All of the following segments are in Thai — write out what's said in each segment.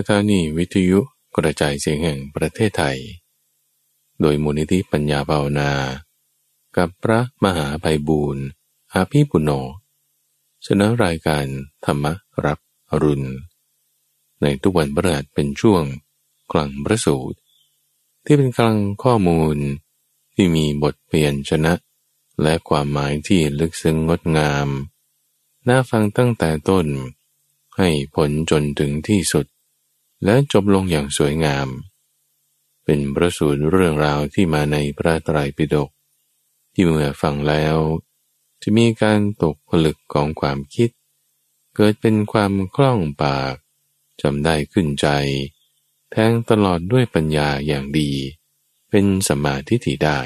สถานีวิทยุกระจายเสียงแห่งประเทศไทย โดยมูลนิธิปัญญาภาวนา กับพระมหาภัยบูรณ์อาภีปุณโญเสนอรายการธรรมรับอรุณ ในทุกวันพฤหัสเป็นช่วงกลางประสูตร ที่เป็นกลางข้อมูลที่มีบทเปลี่ยนชนะ และความหมายที่ลึกซึ้งงดงาม น่าฟังตั้งแต่ต้น ให้ผลจนถึงที่สุด และจบลงอย่างสวยงาม เป็นประสูตรเรื่องราวที่มาในพระไตรปิฎกที่เมื่อฟังแล้ว จะมีการตกผลึกของความคิด เกิดเป็นความคล่องปากจำได้ขึ้นใจ แทงตลอดด้วยปัญญาอย่างดี เป็นสมาธิฐิได้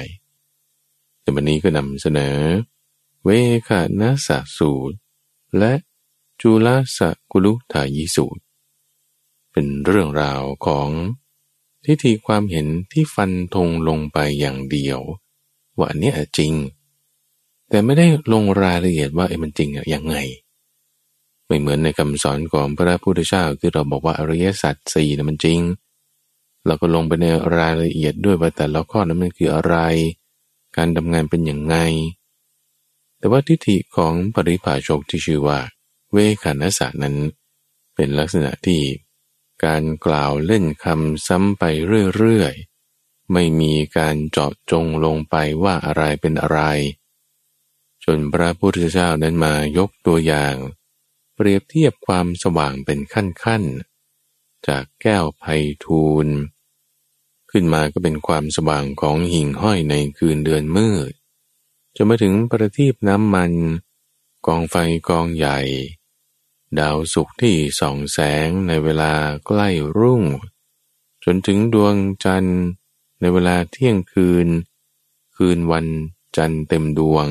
แต่วันนี้ก็นำเสนอ เวขานาสสูตร และจุลสกุลุทายิสูตร เป็นเรื่องราวของทิฏฐิความเห็นที่ฟันธงลงไปอย่างเดียว ว่าอันนี้จริง แต่ไม่ได้ลงรายละเอียดว่าไอ้มันจริงอะยังไง ไม่เหมือนในคำสอนของพระพุทธเจ้าที่เราบอกว่าอริยสัจสี่นะมันจริง เราก็ลงไปในรายละเอียดด้วยว่าแต่ละข้อนั้นมันคืออะไร การทำงานเป็นอย่างไง แต่ว่าทิฏฐิของปริภาชกที่ชื่อว่า เวขานัสสนั้น เป็นลักษณะที่ การกล่าวเล่นคำซ้ำไปเรื่อยๆ ไม่มีการเจาะจงลงไปว่าอะไรเป็นอะไร จนพระพุทธเจ้านั้นมายกตัวอย่าง เปรียบเทียบความสว่างเป็นขั้นๆ จากแก้วไพทูลขึ้นมาก็เป็นความสว่างของหิ่งห้อยในคืนเดือนมืดจะมาถึงประทีปน้ำมัน กองไฟกองใหญ่ ดาวสุกที่ส่องแสงในเวลาใกล้รุ่ง จนถึงดวงจันทร์ในเวลาเที่ยงคืน คืนวันจันทร์เต็มดวง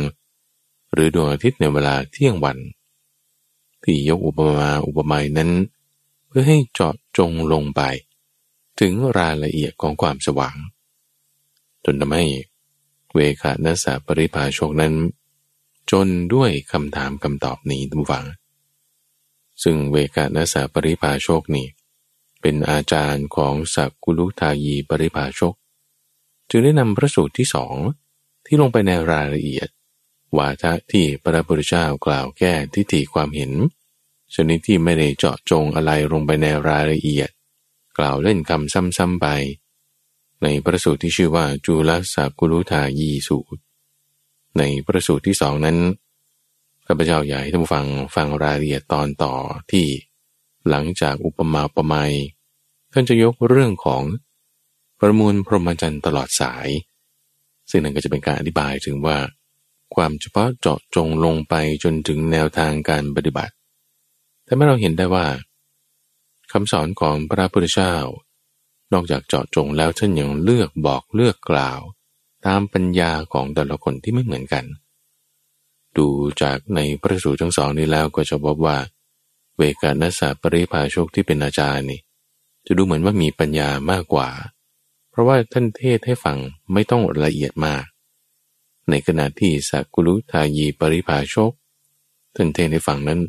หรือดวงอาทิตย์ในเวลาเที่ยงวัน ที่ยกอุปมาอุปไมยนั้น เพื่อให้เจาะจงลงไป ถึงรายละเอียดของความสว่าง จนทำให้เวขานัสปริภาชกนั้น จนด้วยคำถามคำตอบนี้ทุกฝัง ซึ่งเวกานัสปริภาโชกนี่เป็นอาจารย์ของสักกุลุทายีปริภาชก จึงได้นำพระสูตรที่สองที่ลงไปในรายละเอียด วาทะที่พระพุทธเจ้ากล่าวแก้ทิฏฐิความเห็น ชนิดที่ไม่ได้เจาะจงอะไรลงไปในรายละเอียด กล่าวเล่นคำซ้ำๆไป ในพระสูตรที่ชื่อว่าจุลสักกุลุทายีสูตร ในพระสูตรที่สองนั้น ข้าพเจ้าอยากให้ท่านฟังฟังรายละเอียดตอนต่อที่หลังจากอุปมาอุปไมยท่านจะยกเรื่องของประมูลพรหมจรรย์ตลอดสาย ซึ่งนั่นก็จะเป็นการอธิบายถึงว่า ความเฉพาะเจาะจงลงไปจนถึงแนวทางการปฏิบัติแต่เมื่อเราเห็นได้ว่าคำสอนของพระพุทธเจ้านอกจากเจาะจงแล้วท่านยังเลือกบอกเลือกกล่าว ตามปัญญาของแต่ละคนที่ไม่เหมือนกัน ดูจากในพระสูตรทั้งสองนี้แล้วก็จะพบว่า เวกานัสสปริภาชกที่เป็นอาจารย์นี่ จะดูเหมือนว่ามีปัญญามากกว่า เพราะว่าท่านเทศให้ฟังไม่ต้องละเอียดมาก ในขณะที่สักกุลุทายีปริภาชกท่านเทศให้ฟังนั้น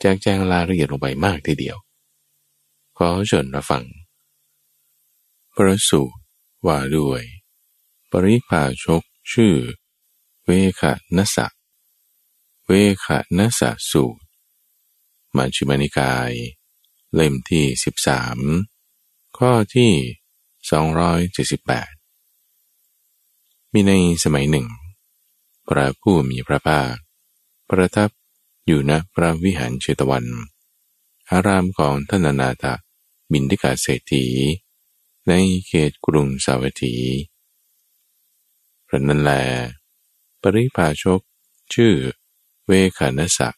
แจ้งแจ้งรายละเอียดลงไปมากทีเดียว ขอเชิญรับฟัง พระสูตรว่าด้วย ปริภาชกชื่อ เวขนัสสเวขนสสูตรมัชฌิมานิกาย เล่มที่สิบสามข้อที่สองร้อยเจ็ดสิบแปดมีในสมัยหนึ่ง พระผู้มีพระภาค ประทับอยู่ณพระวิหารเชตวัน อารามของท่านนาถบินทิกาเศรษฐี ในเขตกรุงสาวัตถีพระนันแล ปริภาชกชื่อ วขานสัก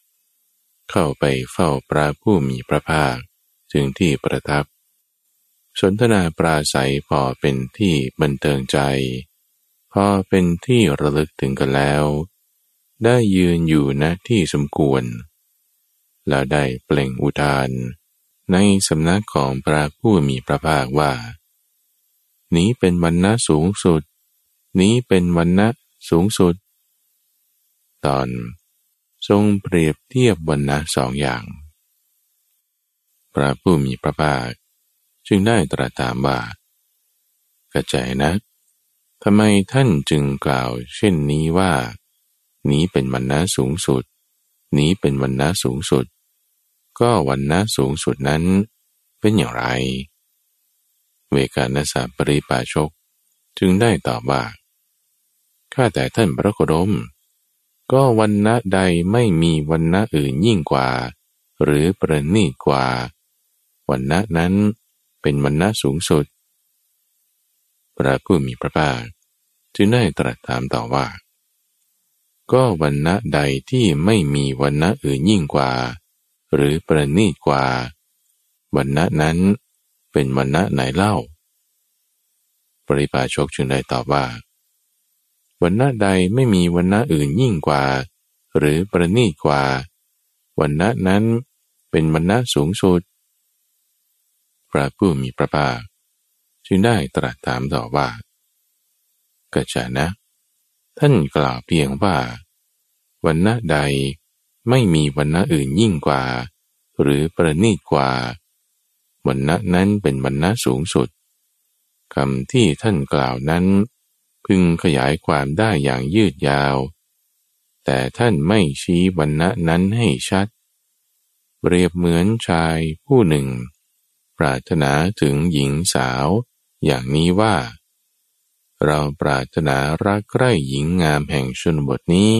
เข้าไปเฝ้าพระผู้มีพระภาคถึงที่ประทับ สนทนาปราศัยพอเป็นที่บันเทิงใจ พอเป็นที่ระลึกถึงกันแล้ว ได้ยืนอยู่ณที่สมควร แล้วได้เปล่งอุทาน ในสำนักของพระผู้มีพระภาคว่า นี้เป็นวันณะสูงสุด นี้เป็นวันณะสูงสุด ตอน ทรงเปรียบเทียบวันนะสองอย่าง พระผู้มีพระภาคจึงได้ตรัสถามว่ากระจายนะทำไมท่านจึงกล่าวเช่นนี้ว่า นี้เป็นวันนะสูงสุด นี้เป็นวันนะสูงสุด ก็วันนะสูงสุดนั้นเป็นอย่างไร เวกาณสาปริปาชกจึงได้ตอบว่าข้าแต่ท่านพระโคดม ก็วันนะใดไม่มีวันนะอื่นยิ่งกว่า หรือประณีตกว่า วันนะนั้นเป็นวันนะสูงสุด พระผู้มีพระภาคจึงได้ตรัสถามต่อว่า ก็วันณะใดที่ไม่มีวันณะอื่นยิ่งกว่า หรือประณีตกว่า วันณะนั้นเป็นวันณะไหนเล่า ปริปาชกจึงได้ตอบว่า วันณะใดไม่มีวันณะอื่นยิ่งกว่า หรือประณีตกว่า วันณะนั้นเป็นวันณะสูงสุด พระผู้มีพระภาคจึงได้ตรัสถามต่อว่ากัจจนะ ท่านกล่าวเพียงว่า วันณะใดไม่มีวันณะอื่นยิ่งกว่า หรือประณีตกว่า วันณะนั้นเป็นวันณะสูงสุดคำที่ท่านกล่าวนั้น พึงขยายความได้อย่างยืดยาว แต่ท่านไม่ชี้วันณะนั้นให้ชัด เปรียบเหมือนชายผู้หนึ่ง ปรารถนาถึงหญิงสาว อย่างนี้ว่า เราปรารถนารักใคร่หญิงงามแห่งชนบทนี้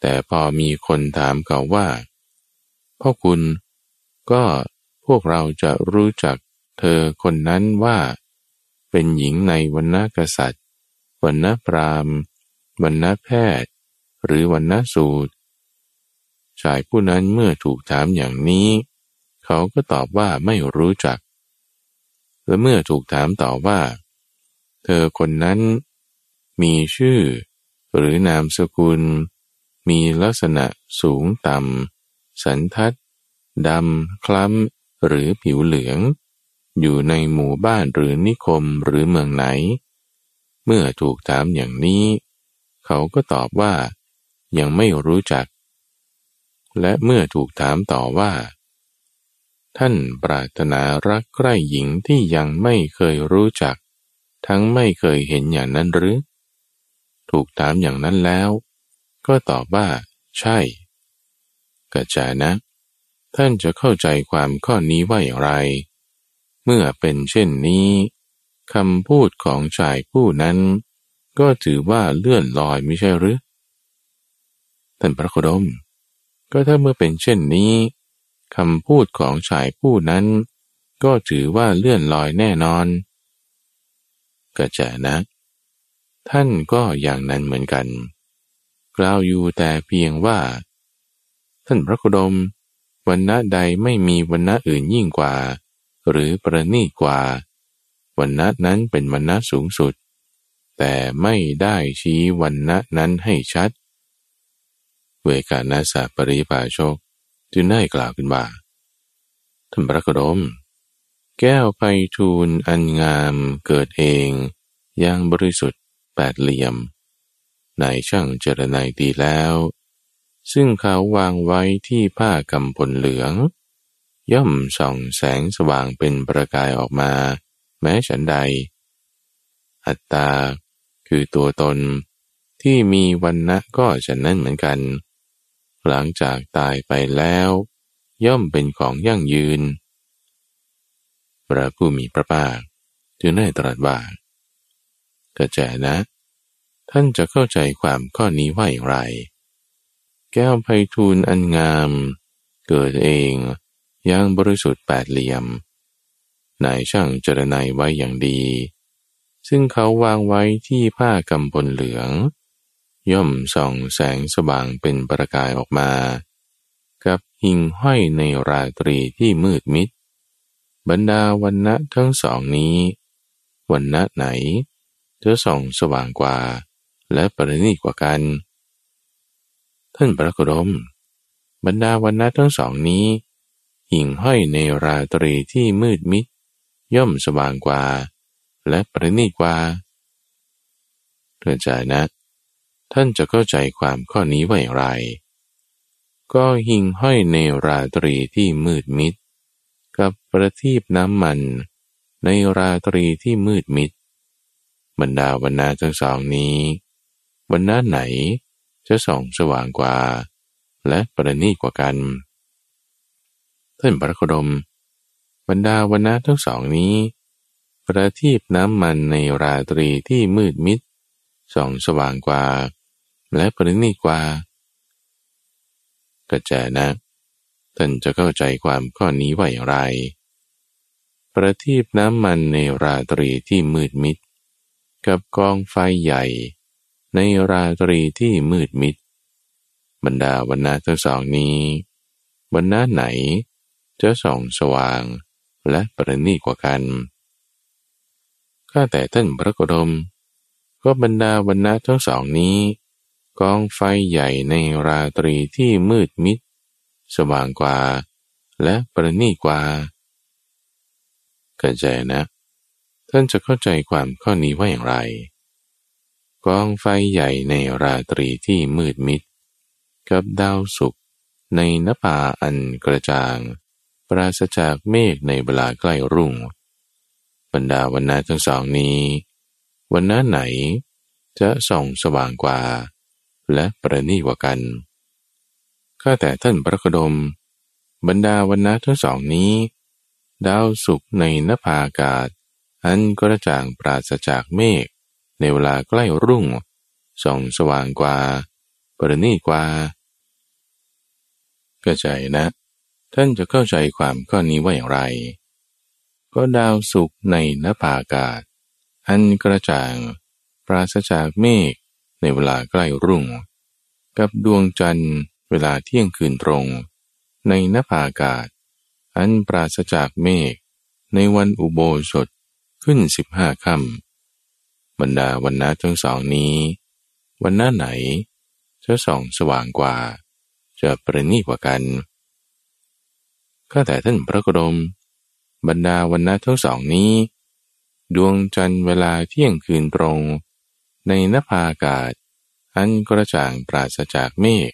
แต่พอมีคนถามเขาว่าพ่อคุณก็พวกเราจะรู้จักเธอคนนั้นว่าเป็นหญิงในวรรณกษัตริย์ วรรณพรามวรรณแพทย์ หรือวรรณสูตร ชายผู้นั้นเมื่อถูกถามอย่างนี้ เขาก็ตอบว่าไม่รู้จัก และเมื่อถูกถามต่อว่า เธอคนนั้นมีชื่อ หรือนามสกุล มีลักษณะสูงต่ำ สันทัดดำ คล้ำ หรือผิวเหลือง อยู่ในหมู่บ้านหรือนิคมหรือเมืองไหน เมื่อถูกถามอย่างนี้ เขาก็ตอบว่า ยังไม่รู้จัก และเมื่อถูกถามต่อว่า ท่านปรารถนารักใคร่หญิงที่ยังไม่เคยรู้จัก ทั้งไม่เคยเห็นอย่างนั้นหรือ ถูกถามอย่างนั้นแล้ว ก็ตอบว่า ใช่กระจานะ ท่านจะเข้าใจความข้อนี้ว่าอย่างไร เมื่อเป็นเช่นนี้ คำพูดของชายผู้นั้น ก็ถือว่าเลื่อนลอยไม่ใช่หรือท่านพระโคดม ก็ถ้าเมื่อเป็นเช่นนี้คำพูดของชายผู้นั้น ก็ถือว่าเลื่อนลอยแน่นอนกระจานะ ท่านก็อย่างนั้นเหมือนกัน กล่าวอยู่แต่เพียงว่า ท่านพระโคดมวันณะใดไม่มีวันณะอื่นยิ่งกว่า หรือประณีตกว่า วันณะนั้นเป็นวันณะสูงสุด แต่ไม่ได้ชี้วันณะนั้นให้ชัด เวกานาสาปริปาโชคจึงได้กล่าวขึ้นว่าท่านพระโคดมแก้วไพทูลอันงามเกิดเองอย่างบริสุทธิ์แปดเหลี่ยมนายช่างเจรนายดีแล้ว ซึ่งเขาวางไว้ที่ผ้ากำพลเหลือง ย่อมส่องแสงสว่างเป็นประกายออกมา แม้ฉันใด อัตตา คือตัวตนที่มีวันนะก็ฉันนั้นเหมือนกัน หลังจากตายไปแล้ว ย่อมเป็นของยั่งยืน พระผู้มีพระภาคจึงได้ตรัสว่ากระแจนะ ท่านจะเข้าใจความข้อนี้ว่าอย่างไร แก้วไพทูลอันงาม เกิดเองย่างบริสุทธิ์แปดเหลี่ยม นายช่างจรไนไว้อย่างดี ซึ่งเขาวางไว้ที่ผ้ากำพลเหลือง ย่อมส่องแสงสว่างเป็นประกายออกมา กับหิ่งห้อยในราตรีที่มืดมิด บรรดาวันณะทั้งสองนี้ วันณะไหนจะส่องสว่างกว่า และประณีตกว่ากัน ท่านพระโคดมบรรดาวันณะทั้งสองนี้ หิ่งห้อยในราตรีที่มืดมิด ย่อมสว่างกว่า และประณีตกว่าเถิดใจนะ ท่านจะเข้าใจความข้อนี้ว่าอย่างไร ก็หิ่งห้อยในราตรีที่มืดมิด กับประทีปน้ำมันในราตรีที่มืดมิด บรรดาวันนาทั้งสองนี้วันนาไหนจะส่องสว่างกว่า และประณีตกว่ากันท่านพระโคดม บรรดาวันนาทั้งสองนี้ ประทีปน้ำมันในราตรีที่มืดมิดส่องสว่างกว่า และประณีกว่ากระแจนะท่านจะเข้าใจความข้อนี้ว่าอย่างไร ประทีปน้ำมันในราตรีที่มืดมิด กับกองไฟใหญ่ ในราตรีที่มืดมิด บรรดาวันนาทั้งสองนี้บรรณาไหนจะส่องสว่าง และประณีกว่ากันข้าแต่ท่านพระโกดม ก็บรรดาวันนาทั้งสองนี้ กองไฟใหญ่ในราตรีที่มืดมิด สว่างกว่า และประณีกว่ากระจนะ ท่านจะเข้าใจความข้อนี้ว่าอย่างไร กองไฟใหญ่ในราตรีที่มืดมิด กับดาวสุกในนภาอันกระจ่าง ปราศจากเมฆในเวลาใกล้รุ่ง บรรดาวันนาทั้งสองนี้ วันน้าไหนจะส่องสว่างกว่า และประณีกว่ากัน ข้าแต่ท่านพระกดม บรรดาวันนะทั้งสองนี้ ดาวสุกในนภาอากาศ อันกระจ่างปราศจากเมฆในเวลาใกล้รุ่ง ส่องสว่างกว่า ประณีกว่าก็ใจนะ ท่านจะเข้าใจความข้อนี้ว่าอย่างไร ก็ดาวสุกในนภาอากาศ อันกระจ่าง ปราศจากเมฆในเวลาใกล้รุ่ง กับดวงจันทร์เวลาเที่ยงคืนตรง ในนภาอากาศ อันปราศจากเมฆในวันอุโบสถขึ้นสิบห้าค่ำบรรดาวันนาทั้งสองนี้ วันหน้าไหน จะส่องสว่างกว่า จะประณีกว่ากัน ข้าแต่ท่านพระกรม บรรดาวันนาทั้งสองนี้ ดวงจันทร์เวลาเที่ยงคืนตรง ในนภาอากาศ อันกระจ่างปราศจากเมฆ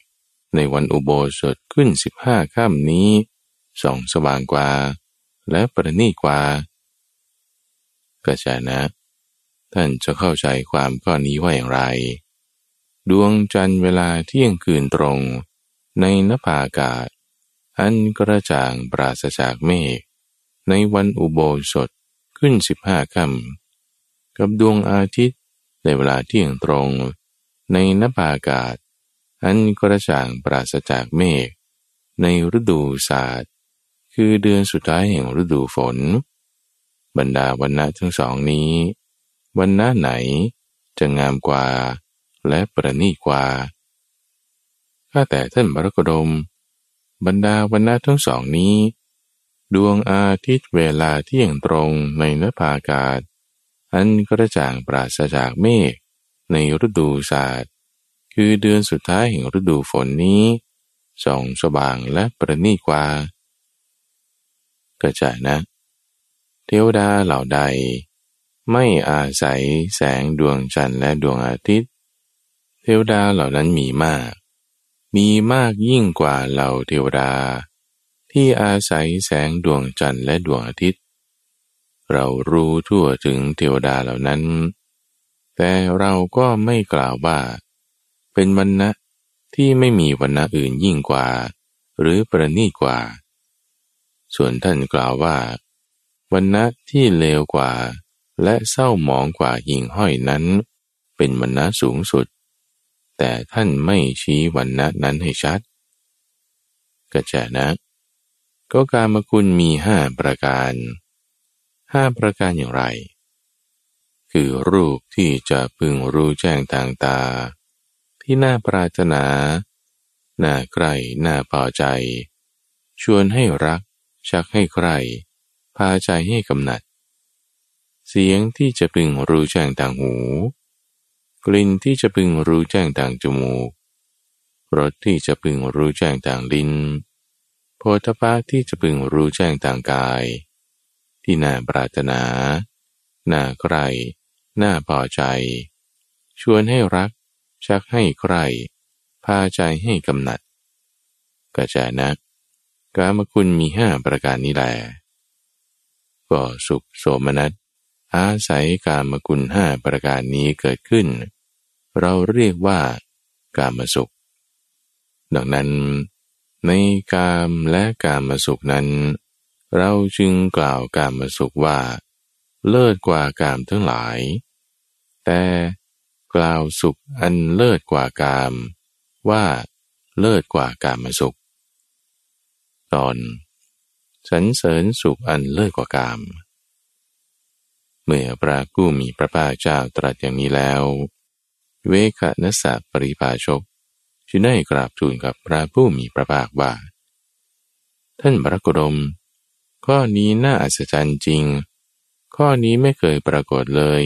ในวันอุโบสถขึ้นสิบห้าค่ำนี้ส่องสว่างกว่า และประณีกว่ากระจานะ ท่านจะเข้าใจความข้อนี้ว่าอย่างไร ดวงจันทร์เวลาเที่ยงคืนตรง ในนภาอากาศ อันกระจ่างปราศจากเมฆในวันอุโบสถขึ้นสิบห้าค่ำกับดวงอาทิตย์ในเวลาเที่ยงตรง ในนภาอากาศ อันกระจ่างปราศจากเมฆในฤดูศาสตร์ คือเดือนสุดท้ายแห่งฤดูฝน บรรดาวันณะทั้งสองนี้ วันณะไหนจะงามกว่าและประณีตกว่าข้าแต่ท่านบรกดม บรรดาวันณะทั้งสองนี้ ดวงอาทิตย์เวลาเที่ยงตรงในนภาอากาศ อันกระจ่างปราศจากเมฆในฤดูศาสตร์ คือเดือนสุดท้ายแห่งฤดูฝนนี้ส่องสว่างและประณีกว่า กระจายนะ เทวดาเหล่าใด ไม่อาศัยแสงดวงจันทร์และดวงอาทิตย์ เทวดาเหล่านั้นมีมาก มีมากยิ่งกว่าเหล่าเทวดา ที่อาศัยแสงดวงจันทร์และดวงอาทิตย์ เรารู้ทั่วถึงเทวดาเหล่านั้น แต่เราก็ไม่กล่าวว่า เป็นวันนะที่ไม่มีวันนะอื่นยิ่งกว่า หรือประณีตกว่า ส่วนท่านกล่าวว่าวันนะที่เลวกว่า และเศร้าหมองกว่าหิ่งห้อยนั้น เป็นวันนะสูงสุด แต่ท่านไม่ชี้วันนะนั้นให้ชัดกระแจนะ ก็การมคุณมีห้าประการห้าประการอย่างไร คือรูปที่จะพึงรู้แจ้งทางตา ที่น่าปรารถนา น่าใครน่าพอใจ ชวนให้รัก ชักให้ใคร พาใจให้กำหนัด เสียงที่จะพึงรู้แจ้งต่างหู กลิ่นที่จะพึงรู้แจ้งต่างจมูกรสที่จะพึงรู้แจ้งต่างลิ้นโพธภาที่จะพึงรู้แจ้งต่างกาย ที่น่าปรารถนา น่าใครน่าพอใจ ชวนให้รัก ชักให้ใคร พาใจให้กำหนัดกระจานะกามคุณมีห้าประการนี้แหละก็สุขโสมนัสอาศัยกามกุลห้าประการนี้เกิดขึ้น เราเรียกว่ากามสุข ดังนั้น ในกามและกามสุขนั้น เราจึงกล่าวกามสุขว่า เลิศกว่ากามทั้งหลาย แต่กล่าวสุขอันเลิศกว่ากาม ว่าเลิศกว่ากามสุข ตอนสรรเสริญสุขอันเลิศกว่ากาม เมื่อพระผู้มีพระภาคเจ้าตรัสอย่างนี้แล้ว เวคณสะปริภาชกจึงได้กราบทูลกับพระผู้มีพระภาคว่า ท่านพระกรม ข้อนี้น่าอัศจรรย์จริง ข้อนี้ไม่เคยปรากฏเลย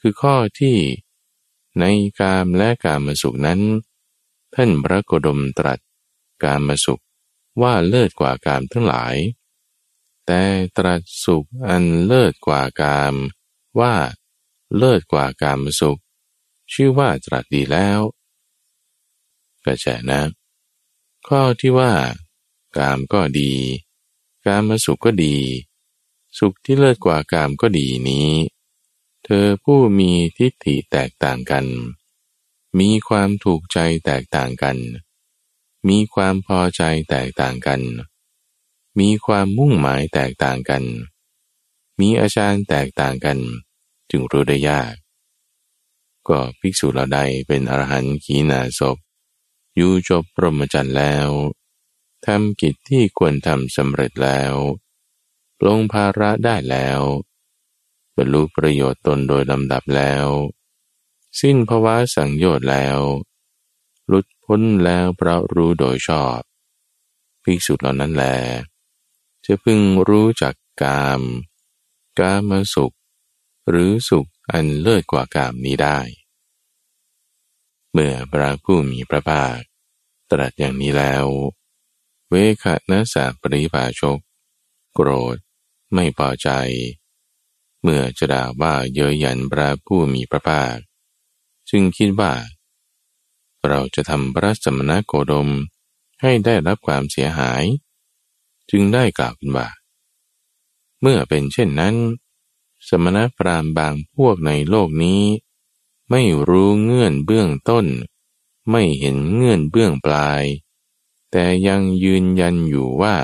คือข้อที่ในกามและกามสุขนั้น ท่านพระโกดมตรัสกามสุขว่าเลิศกว่ากามทั้งหลาย แต่ตรัสสุขอันเลิศกว่ากามว่าเลิศกว่ากามสุข ชื่อว่าตรัสดีแล้วกระแจนะ ข้อที่ว่า กามก็ดี กามสุขก็ดี สุขที่เลิศกว่ากามก็ดีนี้ เธอผู้มีทิฏฐิแตกต่างกัน มีความถูกใจแตกต่างกัน มีความพอใจแตกต่างกัน มีความมุ่งหมายแตกต่างกัน มีอาจารย์แตกต่างกัน จึงรู้ได้ยาก ก็ภิกษุเหล่าใดเป็นอรหันต์ขีณาศพอยู่จบพรหมจรรย์แล้วทำกิจที่ควรทำสำเร็จแล้วลงภาระได้แล้วบรรลุประโยชน์ตนโดยลำดับแล้ว สิ้นภาวะสังโยชน์แล้วหลุดพ้นแล้วเพราะรู้โดยชอบ ภิกษุเหล่านั้นแล จะพึงรู้จักกาม กามสุข หรือสุข อันเลิศกว่ากามนี้ได้ เมื่อพระผู้มีพระภาคตรัสอย่างนี้แล้ว เวขณสาปริภาชก โกรธ ไม่พอใจ เมื่อจะด่าว่าเย้ยหยันพระผู้มีพระภาค จึงคิดว่า เราจะทำพระสมณโคดมให้ได้รับความเสียหาย จึงได้กล่าวขึ้นว่า เมื่อเป็นเช่นนั้น สมณพราหมณ์บางพวกในโลกนี้ ไม่รู้เงื่อนเบื้องต้น ไม่เห็นเงื่อนเบื้องปลาย แต่ยังยืนยันอยู่ว่า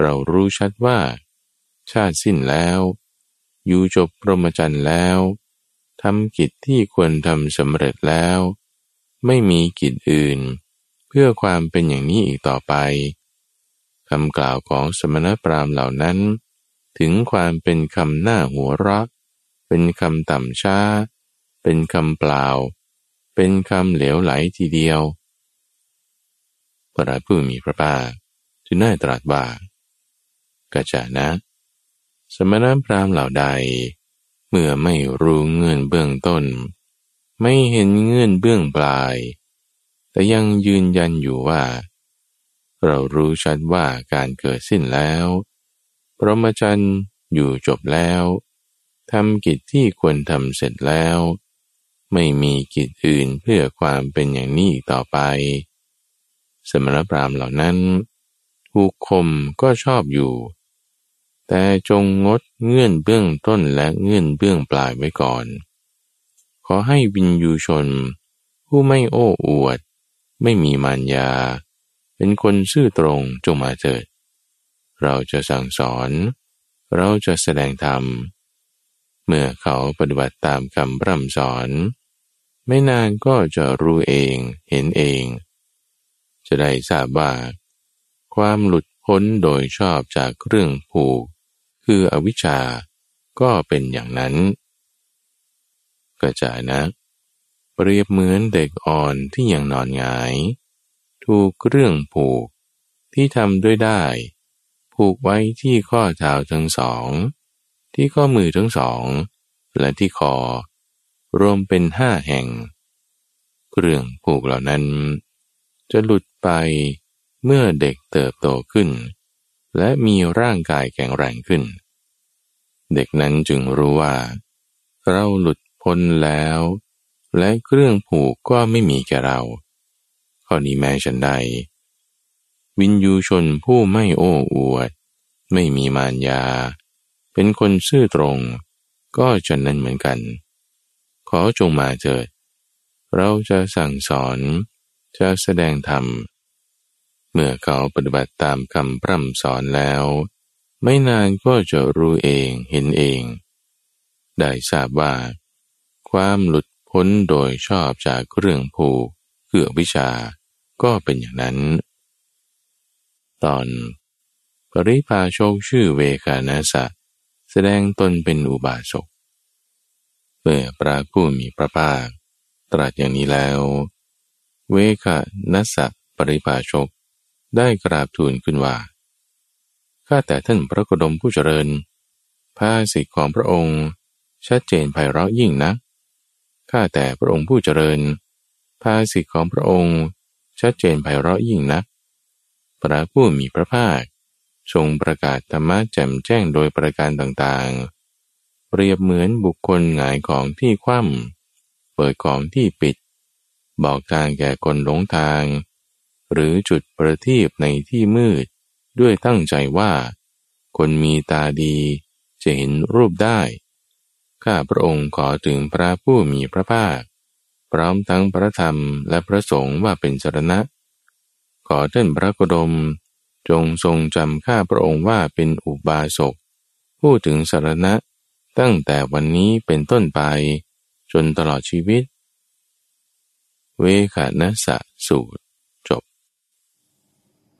เรารู้ชัดว่า ชาติสิ้นแล้ว อยู่จบพรหมจรรย์แล้วทำกิจที่ควรทำสำเร็จแล้ว ไม่มีกิจอื่น เพื่อความเป็นอย่างนี้อีกต่อไปคำกล่าวของสมณพราหมณ์เหล่านั้น ถึงความเป็นคำหน้าหัวเราะเป็นคำต่ำช้า เป็นคำเปล่า เป็นคำเหลวไหลทีเดียว พระผู้มีพระภาคจึงได้ตรัสว่ากาจานะ สมณพราหมณ์เหล่าใด เมื่อไม่รู้เงื่อนเบื้องต้น ไม่เห็นเงื่อนเบื้องปลาย แต่ยังยืนยันอยู่ว่า เรารู้ชัดว่าการเกิดสิ้นแล้ว พรหมจรรย์อยู่จบแล้วทำกิจที่ควรทำเสร็จแล้ว ไม่มีกิจอื่นเพื่อความเป็นอย่างนี้อีกต่อไป สมณพราหมณ์เหล่านั้นถูกคมก็ชอบอยู่ แต่จงงดเงื่อนเบื้องต้นและเงื่อนเบื้องปลายไว้ก่อน ขอให้วินยูชน ผู้ไม่โอ้อวด ไม่มีมารยา เป็นคนซื่อตรงจงมาเถิด เราจะสั่งสอน เราจะแสดงธรรม เมื่อเขาปฏิบัติตามคำพร่ำสอน ไม่นานก็จะรู้เองเห็นเอง จะได้ทราบว่า ความหลุดพ้นโดยชอบจากเรื่องผูก คืออวิชชา ก็เป็นอย่างนั้นกระจายนะ เปรียบเหมือนเด็กอ่อนที่ยังนอนงาย ถูกเรื่องผูกที่ทำด้วยได้ ผูกไว้ที่ข้อเท้าทั้งสอง ที่ข้อมือทั้งสอง และที่คอ รวมเป็นห้าแห่ง เครื่องผูกเหล่านั้น จะหลุดไปเมื่อเด็กเติบโตขึ้น และมีร่างกายแข็งแรงขึ้น เด็กนั้นจึงรู้ว่า เราหลุดพ้นแล้ว และเครื่องผูกก็ไม่มีแก่เรา ข้อนี้แม้ฉันใด วินยูชนผู้ไม่โอ้อวด ไม่มีมารยา เป็นคนซื่อตรง ก็จะนั้นเหมือนกัน ขอจงมาเถิด เราจะสั่งสอน จะแสดงธรรม เมื่อเขาปฏิบัติตามคำพร่ำสอนแล้ว ไม่นานก็จะรู้เองเห็นเอง ได้ทราบว่า ความหลุดพ้นโดยชอบจากเรื่องผูกเกือวิชาก็เป็นอย่างนั้น ตอน ปริพาโชคชื่อเวคานาสะ แสดงตนเป็นอุบาสกเมื่อพระผู้มีพระภาค ตรัสอย่างนี้แล้ว เวคานัสะปริพาชกได้กราบทูลขึ้นว่า ข้าแต่ท่านพระกดมผู้เจริญ ภาสิทธิของพระองค์ ชัดเจนไพเราะยิ่งนักข้าแต่พระองค์ผู้เจริญ ภาสิทธิของพระองค์ ชัดเจนไพเราะยิ่งนัก พระผู้มีพระภาค ทรงประกาศธรรมะแจ่มแจ้งโดยประการต่างๆ เปรียบเหมือนบุคคลหงายของที่คว่ำเปิดของที่ปิด บอกทางแก่คนหลงทาง หรือจุดประทีปในที่มืด ด้วยตั้งใจว่า คนมีตาดีจะเห็นรูปได้ ข้าพระองค์ขอถึงพระผู้มีพระภาค พร้อมทั้งพระธรรมและพระสงฆ์ว่าเป็นสรณะข อท่านพระกดม จงทรงจำข้าพระองค์ว่าเป็นอุบาสกพูดถึงสารณะตั้งแต่วันนี้เป็นต้นไป จนตลอดชีวิต เวขานะสะสูตร จบ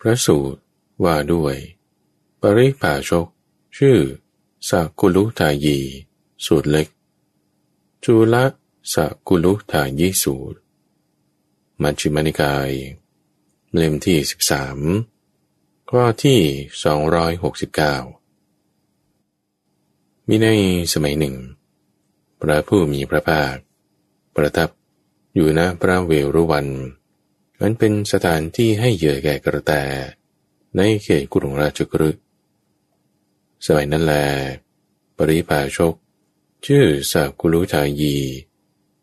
พระสูตรว่าด้วย ปริภาชก ชื่อสักุลุทายี สูตรเล็ก จุละสักุลุทายีสูตร มัชฌิมานิกาย เล่มที่สิบสามข้อที่ 269 มีในสมัยหนึ่ง พระผู้มีพระภาค ประทับอยู่ณพระเวรุวันนั้นเป็นสถานที่ให้เหยื่อแก่กระแต ในเขตกรุงราชกฤห์สมัยนั้นแล ปริภาชก ชื่อสักุลุทายี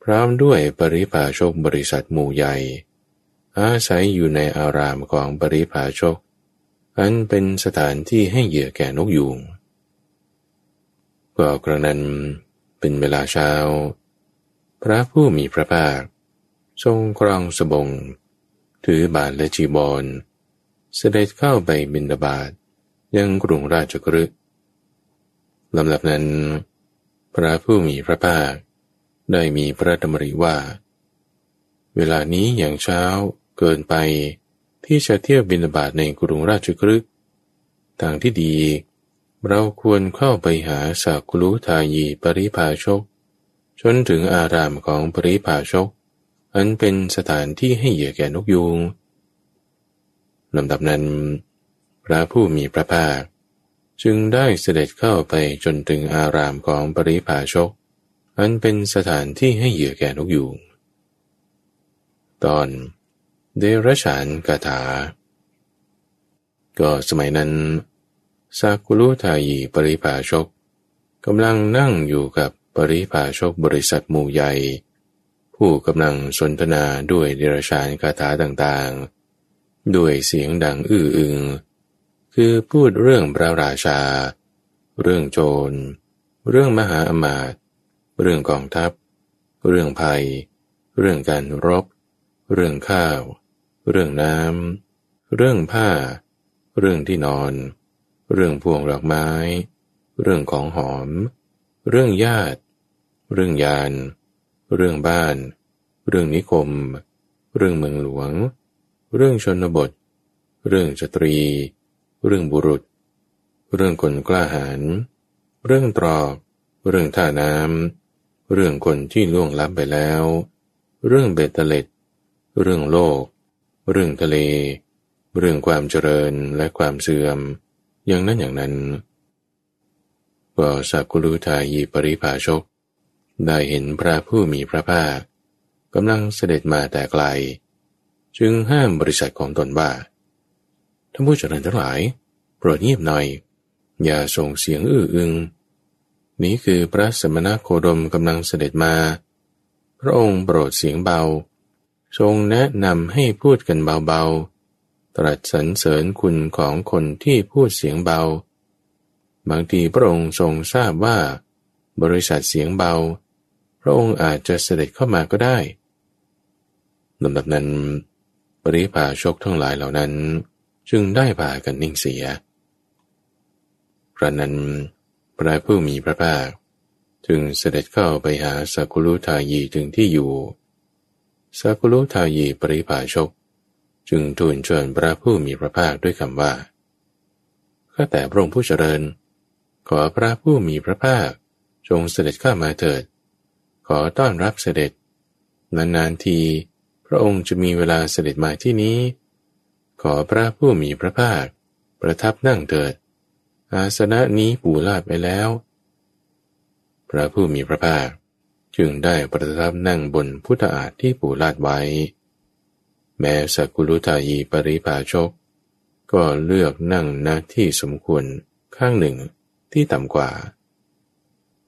พร้อมด้วยปริภาชกบริษัทหมู่ใหญ่ อาศัยอยู่ในอารามของปริภาชก อันเป็นสถานที่ให้เหยื่อแก่นกยูงก็กระนั้นเป็นเวลาเช้า พระผู้มีพระภาค ทรงครองสบง ถือบาทและจีบอลเสด็จเข้าไปบินดาบาตยังกรุงราชกฤห์ลำดับนั้น พระผู้มีพระภาค ได้มีพระดำริว่า เวลานี้อย่างเช้า เกินไปที่จะเที่ยวบินาบาตในกรุงราชกฤห์ทางที่ดี เราควรเข้าไปหาสากุลุทายีปริภาชก จนถึงอารามของปริภาชก อันเป็นสถานที่ให้เหยื่อแก่นกยูงลำดับนั้น พระผู้มีพระภาค จึงได้เสด็จเข้าไปจนถึงอารามของปริภาชก อันเป็นสถานที่ให้เหยื่อแก่นกยูงตอน เดรัจฉานกถา ก็สมัยนั้นสากุลุทายีปริภาชกกำลังนั่งอยู่กับปริภาชกบริษัทหมู่ใหญ่ ผู้กำลังสนทนาด้วยเดรัจฉานคาถาต่างๆ ด้วยเสียงดังอื้ออึง คือพูดเรื่องพระราชา เรื่องโจร เรื่องมหาอมาตย์เรื่องกองทัพ เรื่องภัย เรื่องการรบ เรื่องข้าว เรื่องน้ำ เรื่องผ้า เรื่องที่นอน เรื่องพวงดอกไม้ เรื่องของหอม เรื่องญาติ เรื่องยาน เรื่องบ้าน เรื่องนิคม เรื่องเมืองหลวง เรื่องชนบท เรื่องสตรี เรื่องบุรุษ เรื่องคนกล้าหาญ เรื่องตรอก เรื่องท่าน้ำ เรื่องคนที่ล่วงลับไปแล้ว เรื่องเบตเตเล็ด เรื่องโลก เรื่องทะเล เรื่องความเจริญและความเสื่อม อย่างนั้นอย่างนั้นก็สักกุลุทายีปริภาชก ได้เห็นพระผู้มีพระภาคกำลังเสด็จมาแต่ไกล จึงห้ามบริษัทของตนว่าท่านผู้เจริญทั้งหลาย โปรดเงียบหน่อย อย่าส่งเสียงอื้ออึง นี้คือพระสมณโคดมกำลังเสด็จมา พระองค์โปรดเสียงเบา ทรงแนะนำให้พูดกันเบาๆ ตรัสสรรเสริญคุณของคนที่พูดเสียงเบา บางทีพระองค์ทรงทราบว่า บริษัทเสียงเบา พระองค์อาจจะเสด็จเข้ามาก็ได้ลำดับนั้น ปริพาชกทั้งหลายเหล่านั้น จึงได้พากันนิ่งเสียพระนั้นพระผู้มีพระภาค จึงเสด็จเข้าไปหาสักุลุทายีถึงที่อยู่ สักุลุทายีปริพาชก จึงทูลเชิญพระผู้มีพระภาคด้วยคำว่า ข้าแต่พระองค์ผู้เจริญ ขอพระผู้มีพระภาคจงเสด็จข้ามาเถิด ขอต้อนรับเสด็จ นานๆที พระองค์จะมีเวลาเสด็จมาที่นี้ ขอพระผู้มีพระภาค ประทับนั่งเถิด อาสนะนี้ปูลาดไปแล้ว พระผู้มีพระภาค จึงได้ประทับนั่งบนพุทธาฏที่ปูลาดไว้ แม้สกุลุทายีปริภาชก ก็เลือกนั่งณที่สมควรข้างหนึ่งที่ต่ำกว่า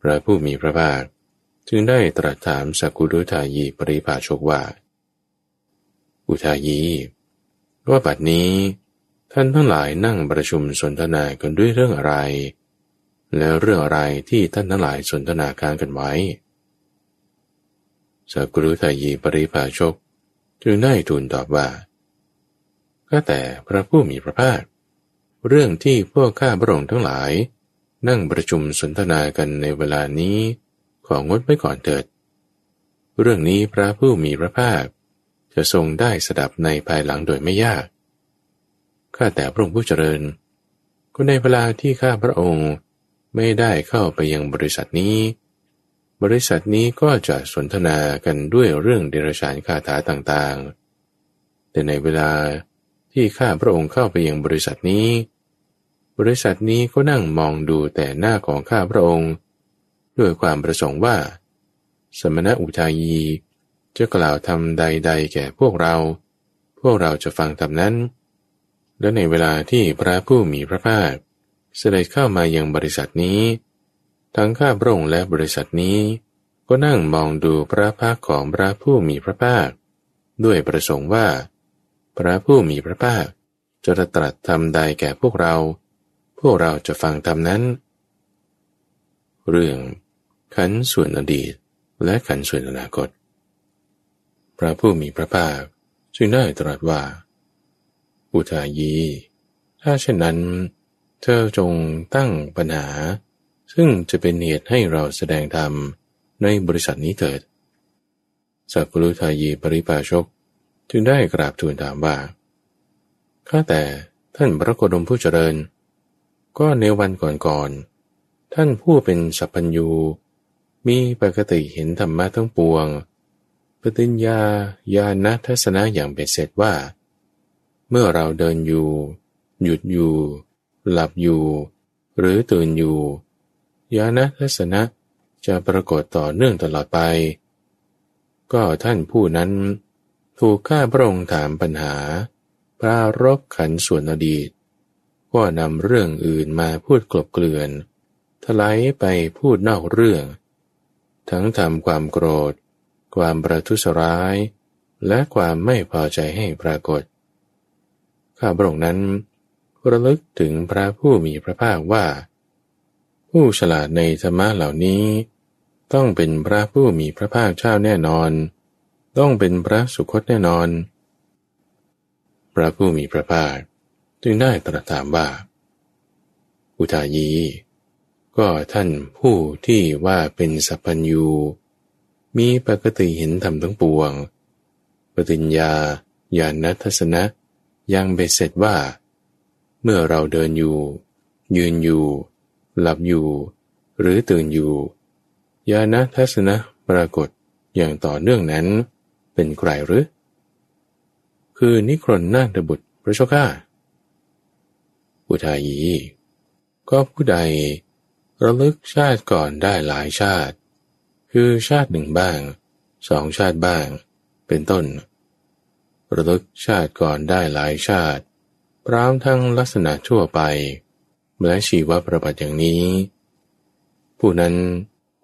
พระผู้มีพระภาคจึงได้ตรัสถามสกุลุทายีปริภาชกว่า อุทายีว่าบัดนี้ ท่านทั้งหลายนั่งประชุมสนทนากันด้วยเรื่องอะไร แล้วเรื่องอะไรที่ท่านทั้งหลายสนทนาการกันไว้ สักรุทายีปริภาชก จึงได้ทูลตอบว่าก็แต่พระผู้มีพระภาค เรื่องที่พวกข้าพระองค์ทั้งหลาย นั่งประชุมสนทนากันในเวลานี้ของงดไว้ก่อนเถิด เรื่องนี้พระผู้มีพระภาค จะทรงได้สดับในภายหลังโดยไม่ยาก ข้าแต่พระองค์ผู้เจริญ ก็ในเวลาที่ข้าพระองค์ไม่ได้เข้าไปยังบริษัทนี้ บริษัทนี้ก็จะสนทนากันด้วยเรื่องเดรัจฉานคาถาต่างๆ แต่ในเวลาที่ข้าพระองค์เข้าไปยังบริษัทนี้ บริษัทนี้ก็นั่งมองดูแต่หน้าของข้าพระองค์ ด้วยความประสงค์ว่า สมณะอุทายีจะกล่าวทำใด ๆ แก่พวกเรา พวกเราจะฟังทำนั้น และในเวลาที่พระผู้มีพระภาคเสด็จเข้ามายังบริษัทนี้ ทั้งข้าพระองค์และบริษัทนี้ ก็นั่งมองดูพระภาคของพระผู้มีพระภาค ด้วยประสงค์ว่า พระผู้มีพระภาคจะตรัสทำใดแก่พวกเรา พวกเราจะฟังทำนั้น เรื่องขันส่วนอดีตและขันส่วนอนาคต พระผู้มีพระภาคจึงได้ตรัสว่า อุทายี ถ้าเช่นนั้น เธอจงตั้งปัญหา ซึ่งจะเป็นเหตุให้เราแสดงธรรมในบริษัทนี้เถิดสักรุทายีปริปาชกจึงได้กราบทูลถามว่า ข้าแต่ท่านพระโคดมผู้เจริญ ก็ในวันก่อนๆ ท่านผู้เป็นสัพพัญญู มีปกติเห็นธรรมะทั้งปวง ปฏิญญาญาณทัศนะอย่างเบ็ดเสร็จว่า เมื่อเราเดินอยู่ หยุดอยู่ หลับอยู่ หรือตื่นอยู่ ญาณทัศนะจะปรากฏต่อเนื่องตลอดไป ก็ท่านผู้นั้นถูกข้าพระองค์ถามปัญหา ปรารบขันส่วนอดีต ก็นำเรื่องอื่นมาพูดกลบเกลื่อนทลายไปพูดนอกเรื่อง ทั้งทำความโกรธ ความประทุษร้าย และความไม่พอใจให้ปรากฏ ข้าพระองค์นั้นระลึกถึงพระผู้มีพระภาคว่า ผู้ฉลาดในธรรมะเหล่านี้ ต้องเป็นพระผู้มีพระภาคเจ้าแน่นอน ต้องเป็นพระสุคตแน่นอน พระผู้มีพระภาคจึงได้ตรัสถามว่า อุทายี ก็ท่านผู้ที่ว่าเป็นสัพพัญยูมีปกติเห็นธรรมทั้งปวง ปฏิญญาญาณทัศนะยังเบ็ดเสร็จว่า เมื่อเราเดินอยู่ ยืนอยู่ หลับอยู่ หรือตื่นอยู่ญาณทัศนะปรากฏอย่างต่อเนื่องนั้น เป็นใครหรือ คือนิครนนาฏบุตรพระชก้าอุทายี ก็ผู้ใดระลึกชาติก่อนได้หลายชาติ คือชาติหนึ่งบ้าง สองชาติบ้าง เป็นต้น ระลึกชาติก่อนได้หลายชาติ พร้อมทั้งลักษณะทั่วไป และชีวประวัติอย่างนี้ ผู้นั้น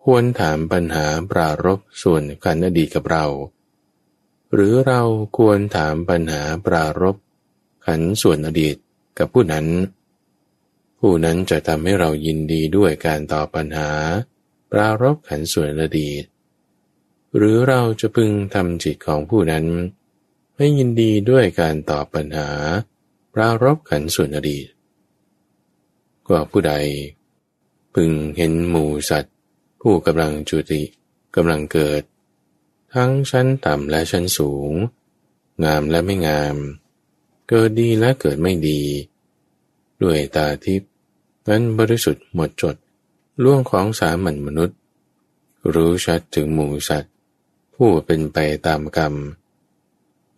ควรถามปัญหาปรารบส่วนการอดีตกับเรา หรือเราควรถามปัญหาปรารบขันส่วนอดีตกับผู้นั้น ผู้นั้นจะทำให้เรายินดีด้วยการตอบปัญหา ปรารบขันส่วนอดีต หรือเราจะพึงทำจิตของผู้นั้น ให้ยินดีด้วยการตอบปัญหา ปรารบขันส่วนอดีต ก็ผู้ใด พึงเห็นหมูสัตว์ ผู้กำลังจุติกำลังเกิด ทั้งชั้นต่ำและชั้นสูง งามและไม่งาม เกิดดีและเกิดไม่ดี ด้วยตาทิพย์นั้นบริสุทธิ์หมดจดล่วงของสามัญมนุษย์ รู้ชัดถึงหมูสัตว์ ผู้เป็นไปตามกรรม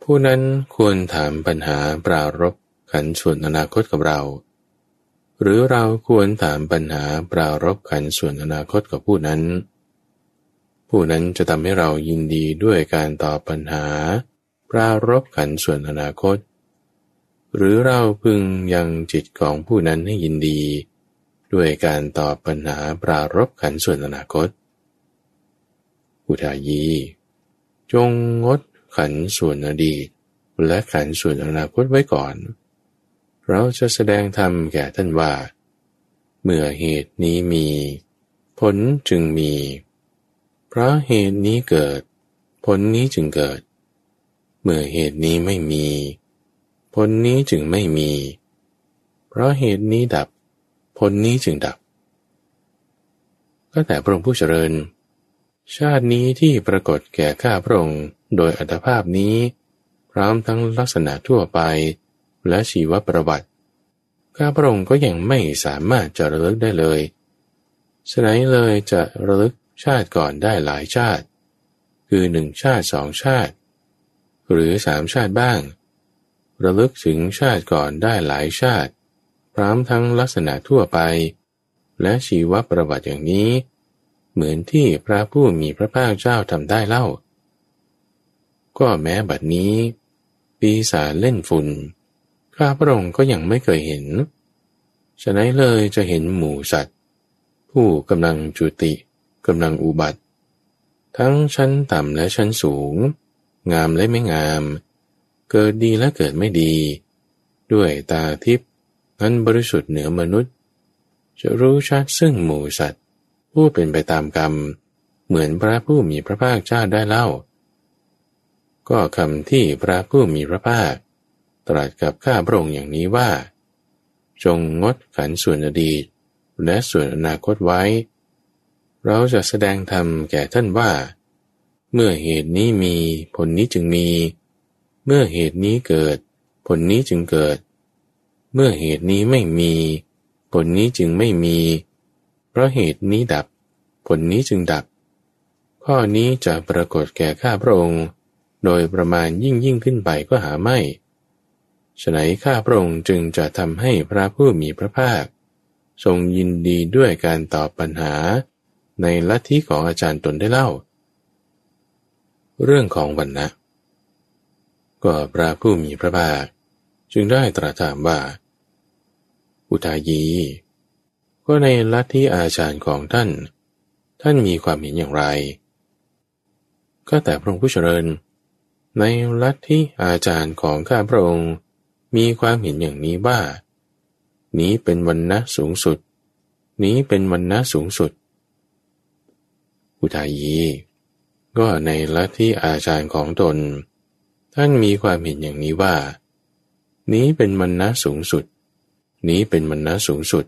ผู้นั้นควรถามปัญหาปรารบขันส่วนอนาคตกับเรา หรือเราควรถามปัญหาปรารบขันส่วนอนาคตกับผู้นั้น ผู้นั้นจะทำให้เรายินดีด้วยการตอบปัญหา ปรารบขันส่วนอนาคต หรือเราพึงยังจิตของผู้นั้นให้ยินดี ด้วยการตอบปัญหาปรารบขันส่วนอนาคต อุทายี จงงดขันส่วนอดีต และขันส่วนอนาคตไว้ก่อนเเราจะแสดงธรรมแก่ท่านว่า เมื่อเหตุนี้มี ผลจึงมี เพราะเหตุนี้เกิด ผลนี้จึงเกิด เมื่อเหตุนี้ไม่มี ผลนี้จึงไม่มี เพราะเหตุนี้ดับ ผลนี้จึงดับ ก็แต่พระองค์ผู้เจริญ ชาตินี้ที่ปรากฏแก่ข้าพระองค์โดยอัตภาพนี้ พร้อมทั้งลักษณะทั่วไป และชีวประวัติข้าพระองค์ก็ยังไม่สามารถจะระลึกได้เลยสไนเลยจะระลึกชาติก่อนได้หลายชาติ คือหนึ่งชาติสองชาติ หรือสามชาติบ้าง ระลึกถึงชาติก่อนได้หลายชาติ พร้อมทั้งลักษณะทั่วไป และชีวประวัติอย่างนี้ เหมือนที่พระผู้มีพระภาคเจ้าทำได้เล่า ก็แม้บัดนี้ ปีศาจเล่นฝุ่น ข้าพระองค์ก็ยังไม่เคยเห็น ฉะนั้นเลยจะเห็นหมูสัตว์ ผู้กำลังจุติกำลังอุบัติ ทั้งชั้นต่ำและชั้นสูง งามและไม่งาม เกิดดีและเกิดไม่ดี ด้วยตาทิพย์นั้นบริสุทธิ์เหนือมนุษย์ จะรู้ชัดซึ่งหมู่สัตว์ผู้เป็นไปตามกรรม เหมือนพระผู้มีพระภาคเจ้าได้เล่า ก็คำที่พระผู้มีพระภาค ตรัสกับข้าพระองค์อย่างนี้ว่า จงงดขันส่วนอดีต และส่วนอนาคตไว้ เราจะแสดงธรรมแก่ท่านว่า เมื่อเหตุนี้มีผลนี้จึงมี เมื่อเหตุนี้เกิด ผลนี้จึงเกิด เมื่อเหตุนี้ไม่มี ผลนี้จึงไม่มี เพราะเหตุนี้ดับ ผลนี้จึงดับ ข้อนี้จะปรากฏแก่ข้าพระองค์ โดยประมาณยิ่งยิ่งขึ้นไปก็หาไม่ ฉะไหนข้าพระองค์จึงจะทำให้พระผู้มีพระภาค ทรงยินดีด้วยการตอบปัญหาในลัทธิของอาจารย์ตนได้เล่า เรื่องของวันนะก็พระผู้มีพระภาค จึงได้ตรัสถามว่า อุทายี ก็ในลัทธิอาจารย์ของท่าน ท่านมีความเห็นอย่างไร ก็แต่พระองค์ผู้เจริญ ในลัทธิอาจารย์ของข้าพระองค์ มีความเห็นอย่างนี้ว่า นี้เป็นวันนะสูงสุด นี้เป็นวันนะสูงสุด อุทายี ก็ในลัทธิอาจารย์ของตน ท่านมีความเห็นอย่างนี้ว่า นี้เป็นวันนะสูงสุด นี้เป็นวันนะสูงสุด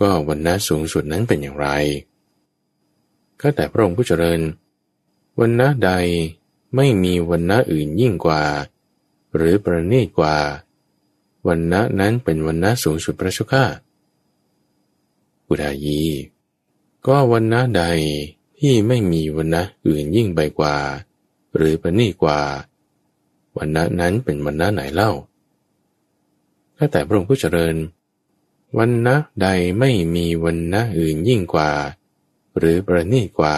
ก็วันนะสูงสุดนั้นเป็นอย่างไรก็แต่พระองค์ผู้เจริญ วันนะใดไม่มีวันนะอื่นยิ่งกว่า หรือประณีตกว่า วันนะนั้นเป็นวันนะสูงสุดพระชุก้าอุทายี ก็วันนะใดที่ไม่มีวันนะอื่นยิ่งไปกว่า หรือประณีกว่า วันนะนั้นเป็นวันนะไหนเล่าถ้าแต่พระองค์ผู้เจริญ วันนะใดไม่มีวันนะอื่นยิ่งกว่า หรือประณีกว่า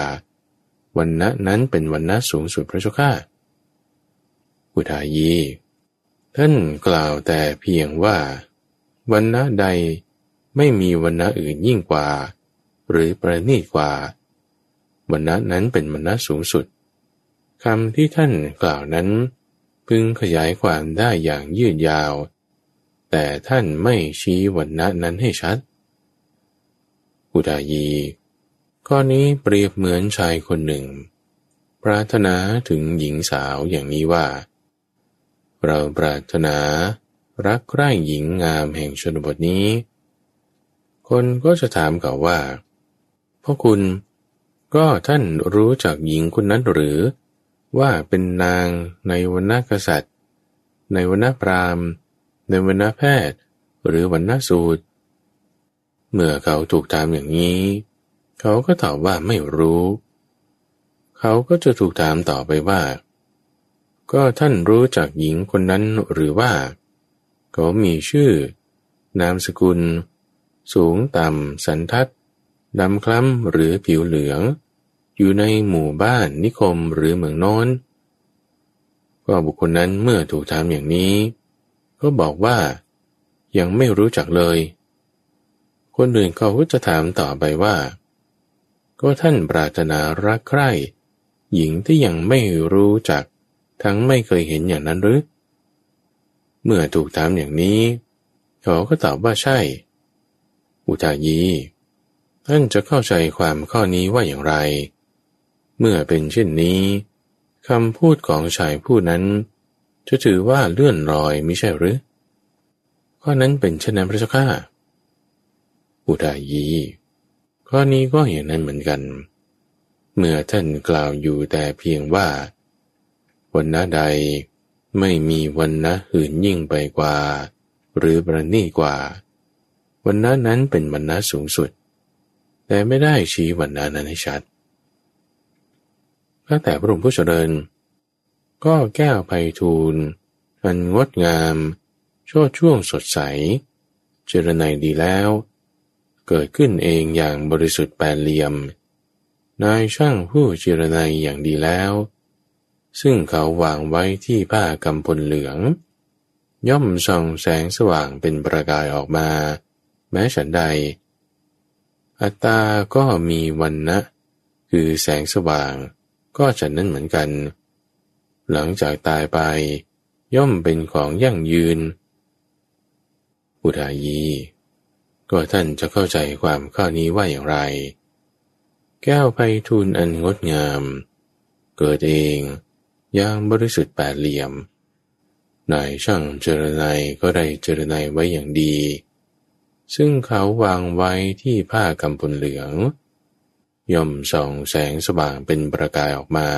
วันนะนั้นเป็นวันนะสูงสุดพระเจ้าข้าอุทายี ท่านกล่าวแต่เพียงว่าวันนะใดไม่มีวันนะอื่นยิ่งกว่า หรือประณีตกว่าวันนะนั้นเป็นวันนะสูงสุดคำที่ท่านกล่าวนั้น พึงขยายความได้อย่างยืดยาว แต่ท่านไม่ชี้วันณะนั้นให้ชัด อุทายี ข้อนี้เปรียบเหมือนชายคนหนึ่ง ปรารถนาถึงหญิงสาวอย่างนี้ว่า เราปรารถนา รักใคร่หญิงงามแห่งชนบทนี้ คนก็จะถามเขาว่าพ่อคุณก็ท่านรู้จักหญิงคนนั้นหรือ ว่าเป็นนางในวันณกษัตริย์ ในวันณพราหมณ์ ในวันณแพทย์ หรือวันณสูตร เมื่อเขาถูกถามอย่างนี้ เขาก็ตอบว่าไม่รู้ เขาก็จะถูกถามต่อไปว่า ก็ท่านรู้จักหญิงคนนั้นหรือว่า เขามีชื่อ นามสกุล สูงต่ำ สันทัดดำคล้ำหรือผิวเหลือง อยู่ในหมู่บ้านนิคมหรือเมืองโน้น ก็บุคคลนั้นเมื่อถูกถามอย่างนี้ ก็บอกว่า ยังไม่รู้จักเลย คนอื่นเขาก็จะถามต่อไปว่า ก็ท่านปรารถนารักใคร่หญิงที่ยังไม่รู้จัก ทั้งไม่เคยเห็นอย่างนั้นหรือ เมื่อถูกถามอย่างนี้ เขาก็ตอบว่าใช่ อุทายีท่านจะเข้าใจความข้อนี้ว่าอย่างไร เมื่อเป็นเช่นนี้คำพูดของชายผู้นั้น จะถือว่าเลื่อนลอยไม่ใช่หรือ ข้อนั้นเป็นเช่นนั้นพระเจ้าข้าอุทายีข้อนี้ก็อย่างนั้นเหมือนกัน เมื่อท่านกล่าวอยู่แต่เพียงว่า วันนะใด ไม่มีวันนะอื่นยิ่งไปกว่า หรือประณีกว่า วันนะนั้นเป็นวันนะสูงสุด แต่ไม่ได้ชี้วันนานั้นให้ชัดตั้งแต่พระองค์ผู้เจริญ ก็แก้วไพทูลอันงดงามโชดช่วงสดใส เจรไนดีแล้ว เกิดขึ้นเองอย่างบริสุทธิ์แปดเหลี่ยม นายช่างผู้เจรไนอย่างดีแล้ว ซึ่งเขาวางไว้ที่ผ้ากำพลเหลือง ย่อมส่องแสงสว่างเป็นประกายออกมา แม้ฉันใด อัตตาก็มีวันนะคือแสงสว่างก็จะนั่นเหมือนกัน หลังจากตายไป ย่อมเป็นของยั่งยืน อุทายี ก็ท่านจะเข้าใจความข้อนี้ว่าอย่างไร แก้วไพทูลอันงดงาม เกิดเอง ย่างบริสุทธิ์แปดเหลี่ยม นายช่างเจรไนก็ได้เจรไนไว้อย่างดี ซึ่งเขาวางไว้ที่ผ้ากำพลเหลือง ย่อมส่องแสงสว่างเป็นประกายออกมา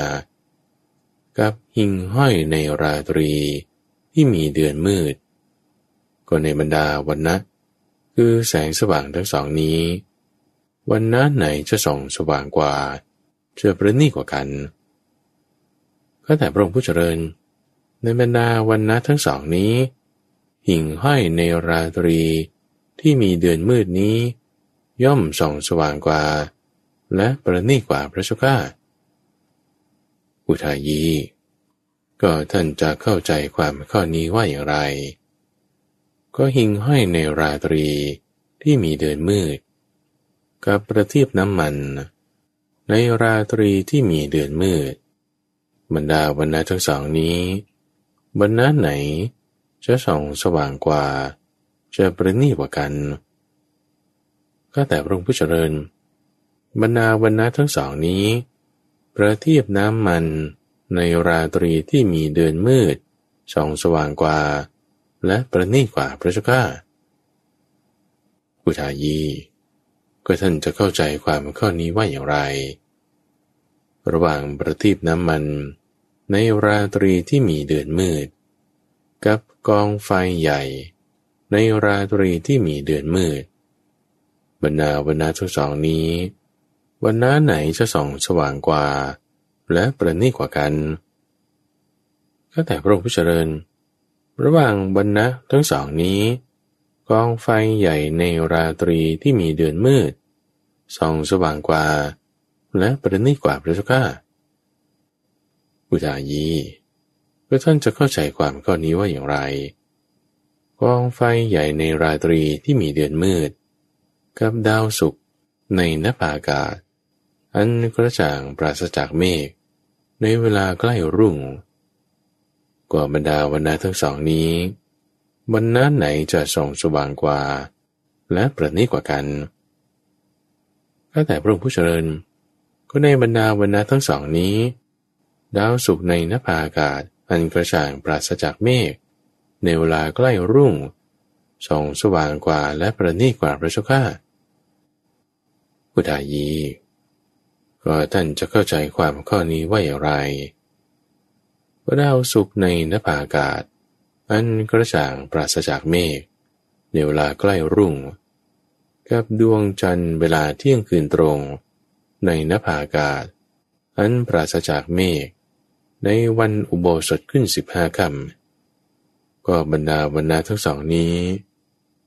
กับหิ่งห้อยในราตรีที่มีเดือนมืด ก็ในบรรดาวันนะคือแสงสว่างทั้งสองนี้ วันนั้นไหนจะส่องสว่างกว่าจะประณีกว่ากัน ก็แต่พระองค์ผู้เจริญ ในบรรดาวันนะทั้งสองนี้ หิ่งห้อยในราตรีที่มีเดือนมืดนี้ ย่อมส่องสว่างกว่า และประณีกว่าพระชุก้าอุทายี ก็ท่านจะเข้าใจความข้อนี้ว่าอย่างไร ก็หิ่งห้อยในราตรีที่มีเดือนมืด กับประทีปน้ำมัน ในราตรีที่มีเดือนมืด บรรดาวันนาทั้งสองนี้ บรรณาไหน จะส่องสว่างกว่า จะประณีกว่ากัน ก็แต่พระองค์ผู้เจริญ บรรณาวันนะทั้งสองนี้ประทีปน้ำมันในราตรีที่มีเดือนมืดส่องสว่างกว่า และประณีกว่าพระเจ้าข้าอุทายีก็ท่านจะเข้าใจความข้อนี้ว่าอย่างไร ระหว่างประทีปน้ำมัน ในราตรีที่มีเดือนมืด กับกองไฟใหญ่ ในราตรีที่มีเดือนมืด บรรดาวันนาทั้งสองนี้ วันน้าไหนจะส่องสว่างกว่า และประณีตกว่ากันก็แต่พระองค์ผู้เจริญ ระหว่างบรรณะทั้งสองนี้ กองไฟใหญ่ในราตรีที่มีเดือนมืดส่องสว่างกว่า และประณีตกว่าพระเจ้าข้า อุทายีเพื่อท่านจะเข้าใจความข้อนี้ว่าอย่างไร กองไฟใหญ่ในราตรีที่มีเดือนมืด กับดาวสุกในนภาอากาศ อันกระจ่างปราศจากเมฆ ในเวลาใกล้รุ่ง กว่าบรรดาวันนาทั้งสองนี้บวันนั้นไหนจะส่องสว่างกว่า และประณีกว่ากันก็แต่พระองค์ผู้เจริญ ก็ในบรรดาวันนาทั้งสองนี้ ดาวสุกในนภาอากาศ อันกระจ่างปราศจากเมฆในเวลาใกล้รุ่งส่องสว่างกว่าและประณีตกว่าพระเจ้าข้าพุทธายี ก็ท่านจะเข้าใจความข้อนี้ว่าอย่างไรว่าดาวสุกในนภาอากาศ อันกระจ่างปราศจากเมฆในเวลาใกล้รุ่ง กับดวงจันทร์เวลาเที่ยงคืนตรง ในนภาอากาศ อันปราศจากเมฆ ในวันอุโบสถขึ้นสิบห้าคำก็บรรดาวันนาทั้งสองนี้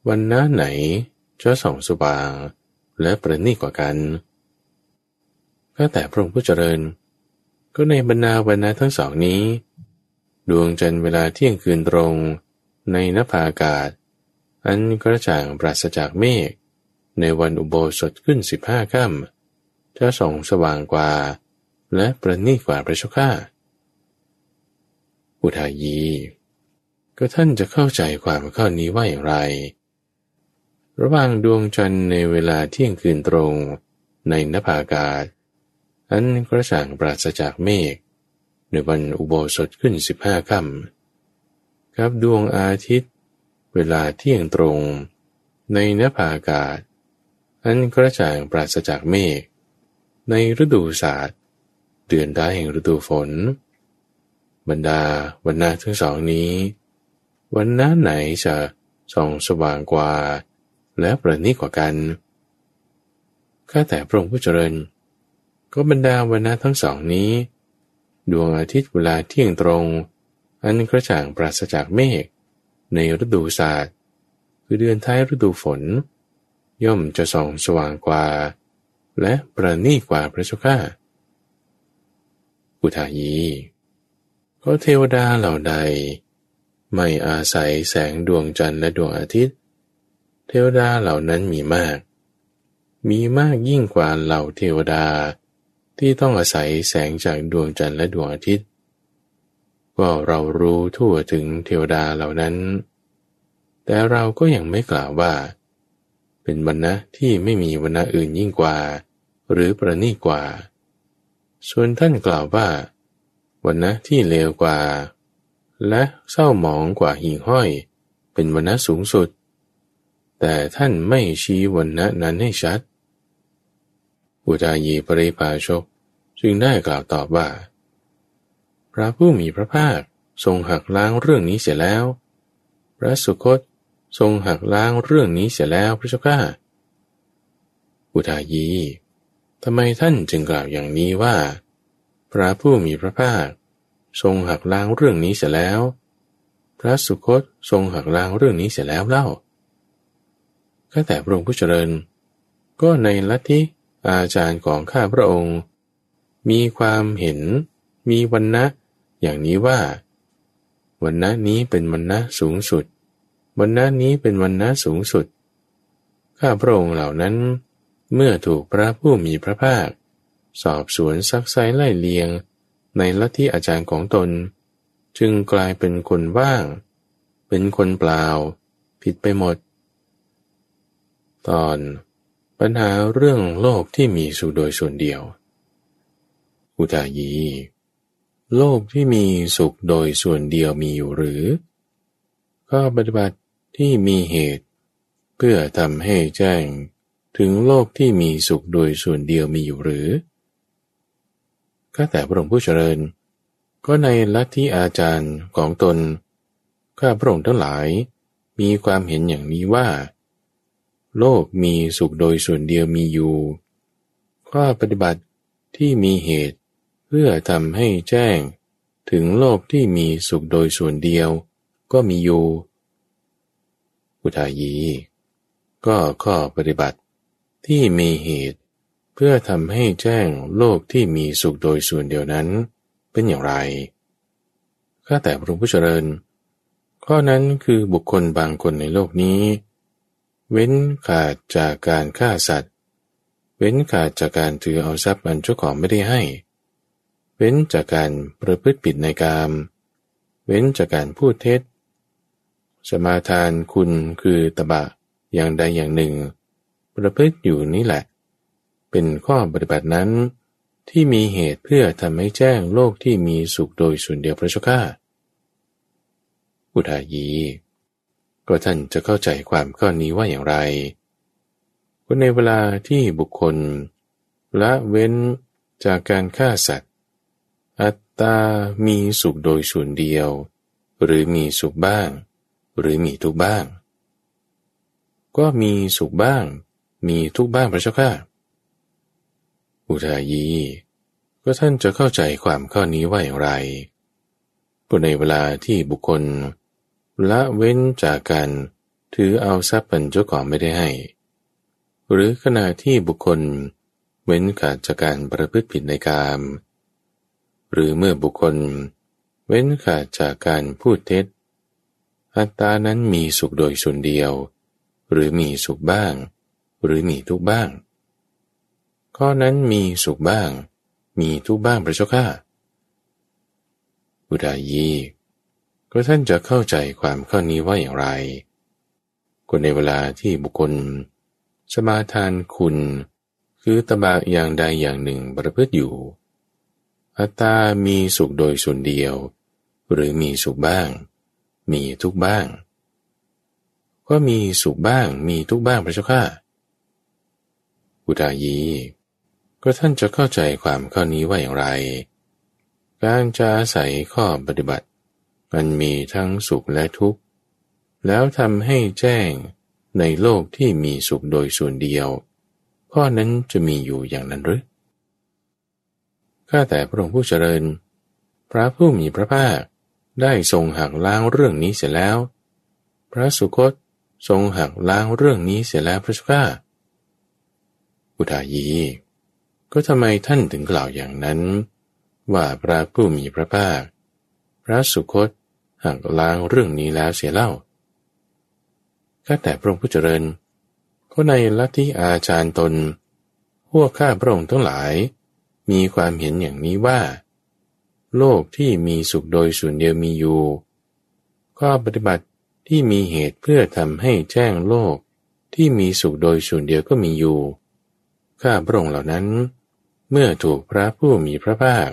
วันน้าไหนจะส่องสว่างและประณีตกว่ากันก็แต่พระองค์ผู้เจริญ ก็ในบรรดาวันนาทั้งสองนี้ ดวงจันทร์เวลาเที่ยงคืนตรง ในนภาอากาศ อันกระจ่างปราศจากเมฆในวันอุโบสถขึ้นสิบห้าค่ำจะส่องสว่างกว่า และประณีตกว่าพระชก้า อุทายี ก็ท่านจะเข้าใจความข้อนี้ว่าอย่างไร ระหว่างดวงจันทร์ในเวลาเที่ยงคืนตรงในนภาอากาศ อันกระจ่างปราศจากเมฆในวันอุโบสถขึ้นสิบห้าค่ำกับดวงอาทิตย์ เวลาเที่ยงตรง ในนภาอากาศ อันกระจ่างปราศจากเมฆในฤดูศาสตร์เดือนดาแห่งฤดูฝน บรรดาวันนาทั้งสองนี้ วันน้าไหนจะส่องสว่างกว่า และประณีตกว่ากันข้าแต่พระองค์ผู้เจริญ ก็บรรดาวันนาทั้งสองนี้ ดวงอาทิตย์เวลาเที่ยงตรง อันกระจ่างปราศจากเมฆในฤดูศาสตร์คือเดือนท้ายฤดูฝน ย่อมจะส่องสว่างกว่า และประณีตกว่าพระเจ้าข้าอุทายี พราะเทวดาเหล่าใด ไม่อาศัยแสงดวงจันทร์และดวงอาทิตย์ เทวดาเหล่านั้นมีมาก มีมากยิ่งกว่าเหล่าเทวดา ที่ต้องอาศัยแสงจากดวงจันทร์และดวงอาทิตย์ก็เรารู้ทั่วถึงเทวดาเหล่านั้น แต่เราก็ยังไม่กล่าวว่า เป็นวรรณะที่ไม่มีวรรณะอื่นยิ่งกว่า หรือประณีกว่า ส่วนท่านกล่าวว่า วันนะที่เลวกว่า และเศร้าหมองกว่าหิ่งห้อย เป็นวันนะสูงสุด แต่ท่านไม่ชี้วันนะนั้นให้ชัด อุตายีปริภาชกจึงได้กล่าวตอบว่า พระผู้มีพระภาคทรงหักล้างเรื่องนี้เสียแล้ว พระสุคตทรงหักล้างเรื่องนี้เสียแล้วพระเจ้าข้าอุทายีทำไมท่านจึงกล่าวอย่างนี้ว่า ระผู้มีพระภาค ทรงหักล้างเรื่องนี้เสียแล้ว พระสุคตทรงหักล้างเรื่องนี้เสียแล้วเล่าข้าแต่พระองค์ผู้เจริญ ก็ในลัทธิอาจารย์ของข้าพระองค์ มีความเห็น มีวันนะอย่างนี้ว่า วันนะนี้เป็นวันนะสูงสุด วันนะนี้เป็นวันนะสูงสุด ข้าพระองค์เหล่านั้น เมื่อถูกพระผู้มีพระภาค สอบสวนซักไซไล่เลียง ในลัทธิอาจารย์ของตน จึงกลายเป็นคนว่าง เป็นคนเปล่า ผิดไปหมด ตอนปัญหาเรื่องโลกที่มีสุโดยส่วนเดียว อุทายี โลกที่มีสุขโดยส่วนเดียวมีอยู่หรือก็ปฏิบัติที่มีเหตุ เพื่อทำให้แจ้งถึงโลกที่มีสุขโดยส่วนเดียวมีอยู่หรือ ข้าแต่พระองค์ผู้เจริญ ก็ในลัทธิอาจารย์ของตน ข้าพระองค์ทั้งหลาย มีความเห็นอย่างนี้ว่า โลกมีสุขโดยส่วนเดียวมีอยู่ข้อปฏิบัติที่มีเหตุเพื่อทำให้แจ้ง ถึงโลกที่มีสุขโดยส่วนเดียว ก็มีอยู่อุทายี ก็ข้อปฏิบัติที่มีเหตุ เพื่อทำให้แจ้งโลกที่มีสุขโดยส่วนเดียวนั้น เป็นอย่างไรข้าแต่พระองค์ผู้เจริญ ข้อนั้นคือบุคคลบางคนในโลกนี้ เว้นขาดจากการฆ่าสัตว์ เว้นขาดจากการถือเอาทรัพย์อันเจ้าของไม่ได้ให้ เว้นจากการประพฤติผิดในกาม เว้นจากการพูดเท็จ สมาทานคุณคือตบะอย่างใดอย่างหนึ่ง ประพฤติอยู่นี่แหละ เป็นข้อปฏิบัตินั้น ที่มีเหตุเพื่อทำให้แจ้งโลกที่มีสุขโดยส่วนเดียวพระเจ้าข้าอุทายีก็ท่านจะเข้าใจความข้อนี้ว่าอย่างไรก็ในเวลาที่บุคคลละเว้นจากการฆ่าสัตว์ อัตตา มีสุขโดยส่วนเดียว หรือมีสุขบ้าง หรือมีทุกบ้าง ก็มีสุขบ้าง มีทุกบ้างพระเจ้าข้า อุทายี ก็ท่านจะเข้าใจความข้อนี้ว่าอย่างไรก็ในเวลาที่บุคคล ละเว้นจากการถือเอาทรัพย์เป็นเจ้าของไม่ได้ให้ หรือขณะที่บุคคลเว้นขาดจากการประพฤติผิดในกาม หรือเมื่อบุคคล เว้นขาดจากการพูดเท็จ อัตตานั้นมีสุขโดยส่วนเดียว หรือมีสุขบ้าง หรือมีทุกบ้าง ข้อนั้นมีสุขบ้าง มีทุกบ้างพระเจ้าข้าอุดายีก็ท่านจะเข้าใจความข้อนี้ว่าอย่างไรคนในเวลาที่บุคคล สมาทานคุณ คือตบะอย่างใดอย่างหนึ่งประพฤติอยู่ อัตตามีสุขโดยส่วนเดียว หรือมีสุขบ้าง มีทุกบ้าง ก็มีสุขบ้าง มีทุกบ้างพระเจ้าข้าอุดายี ก็ท่านจะเข้าใจความข้อนี้ว่าอย่างไร การจะอาศัยข้อปฏิบัติ มันมีทั้งสุขและทุกข์ แล้วทำให้แจ้งในโลกที่มีสุขโดยส่วนเดียว ข้อนั้นจะมีอยู่อย่างนั้นหรือข้าแต่พระองค์ผู้เจริญ พระผู้มีพระภาคได้ทรงหักล้างเรื่องนี้เสร็จแล้ว พระสุคตทรงหักล้างเรื่องนี้เสร็จแล้วพระเจ้าอุทายี ก็ทำไมท่านถึงกล่าวอย่างนั้น ว่าพระผู้มีพระภาค พระสุคตหักล้างเรื่องนี้แล้วเสียเล่าข้าแต่พระองค์ผู้เจริญก็ในลัทธิอาจารย์ตน พวกข้าพระองค์ทั้งหลาย มีความเห็นอย่างนี้ว่า โลกที่มีสุขโดยส่วนเดียวมีอยู่ก็ปฏิบัติที่มีเหตุเพื่อทำให้แจ้งโลกที่มีสุขโดยส่วนเดียวก็มีอยู่ ข้าพระองค์เหล่านั้น เมื่อถูกพระผู้มีพระภาค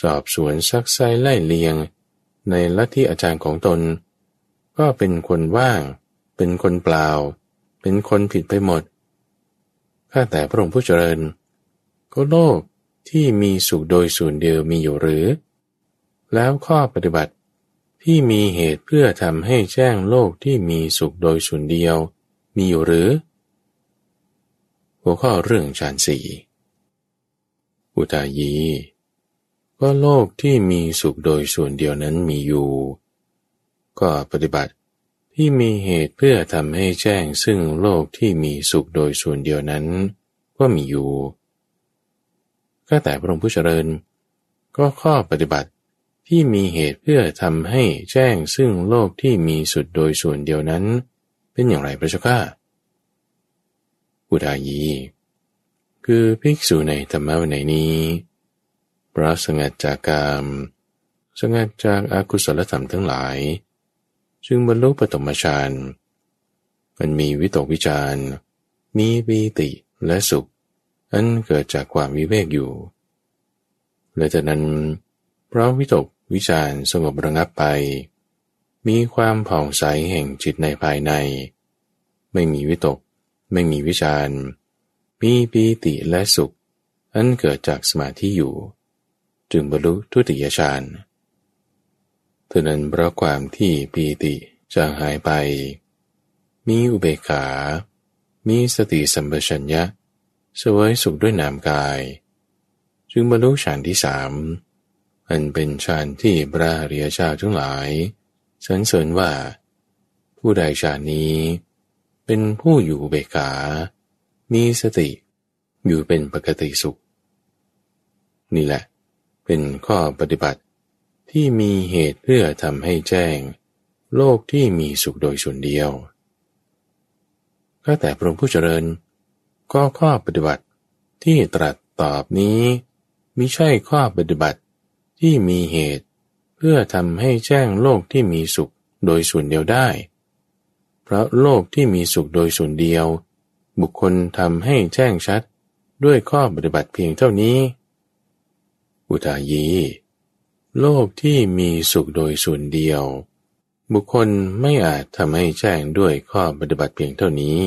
สอบสวนซักไซไล่เลียง ในลัทธิอาจารย์ของตน ก็เป็นคนว่าง เป็นคนเปล่า เป็นคนผิดไปหมดข้าแต่พระองค์ผู้เจริญ ก็โลกที่มีสุขโดยส่วนเดียวมีอยู่หรือ แล้วข้อปฏิบัติที่มีเหตุเพื่อทำให้แจ้งโลกที่มีสุขโดยส่วนเดียว มีอยู่หรือ หัวข้อเรื่องฌานสี่ อุทายีว่าโลกที่มีสุขโดยส่วนเดียวนั้นมีอยู่ ก็ปฏิบัติที่มีเหตุเพื่อทำให้แจ้งซึ่งโลกที่มีสุขโดยส่วนเดียวนั้น ก็มีอยู่ก็แต่พระองค์ผู้เจริญ ก็ข้อปฏิบัติที่มีเหตุเพื่อทำให้แจ้งซึ่งโลกที่มีสุดโดยส่วนเดียวนั้น เป็นอย่างไรพระเจ้าข้าอุทายี คือภิกษุในธรรมะวินัยนี้เพราะสงัดจากกามสงัดจากอากุศลธรรมทั้งหลายจึงบรรลุปฐมฌานมันมีวิตกวิจารมีปีติและสุข อันเกิดจากความวิเวกอยู่และจากนั้น เพราะวิตกวิจารสงบระงับไป มีความผ่องใสแห่งจิตในภายใน ไม่มีวิตก ไม่มีวิจารณ์ มีปีติและสุข อันเกิดจากสมาธิอยู่ จึงบรรลุทุติยฌานเท่านั้นเพราะความที่ปีติจางหายไป มีอุเบกขา มีสติสัมปชัญญะสวยสุขด้วยนามกาย จึงบรรลุฌานที่สามอันเป็นฌานที่พระเรียชาทั้งหลายสรรเสริญว่า ผู้ใดฌานนี้ เป็นผู้อยู่เบกขา มีสติอยู่เป็นปกติสุข นี่แหละ เป็นข้อปฏิบัติที่มีเหตุเพื่อทำให้แจ้ง โลกที่มีสุขโดยส่วนเดียว ก็แต่พระองค์ผู้เจริญ ก็ข้อปฏิบัติที่ตรัสตอบนี้มิใช่ข้อปฏิบัติที่มีเหตุ เพื่อทำให้แจ้งโลกที่มีสุขโดยส่วนเดียวได้ เพราะโลกที่มีสุขโดยส่วนเดียว บุคคลทำให้แจ้งชัดด้วยข้อปฏิบัติเพียงเท่านี้ อุทายี โลกที่มีสุขโดยส่วนเดียว บุคคลไม่อาจทำให้แจ้งด้วยข้อปฏิบัติเพียงเท่านี้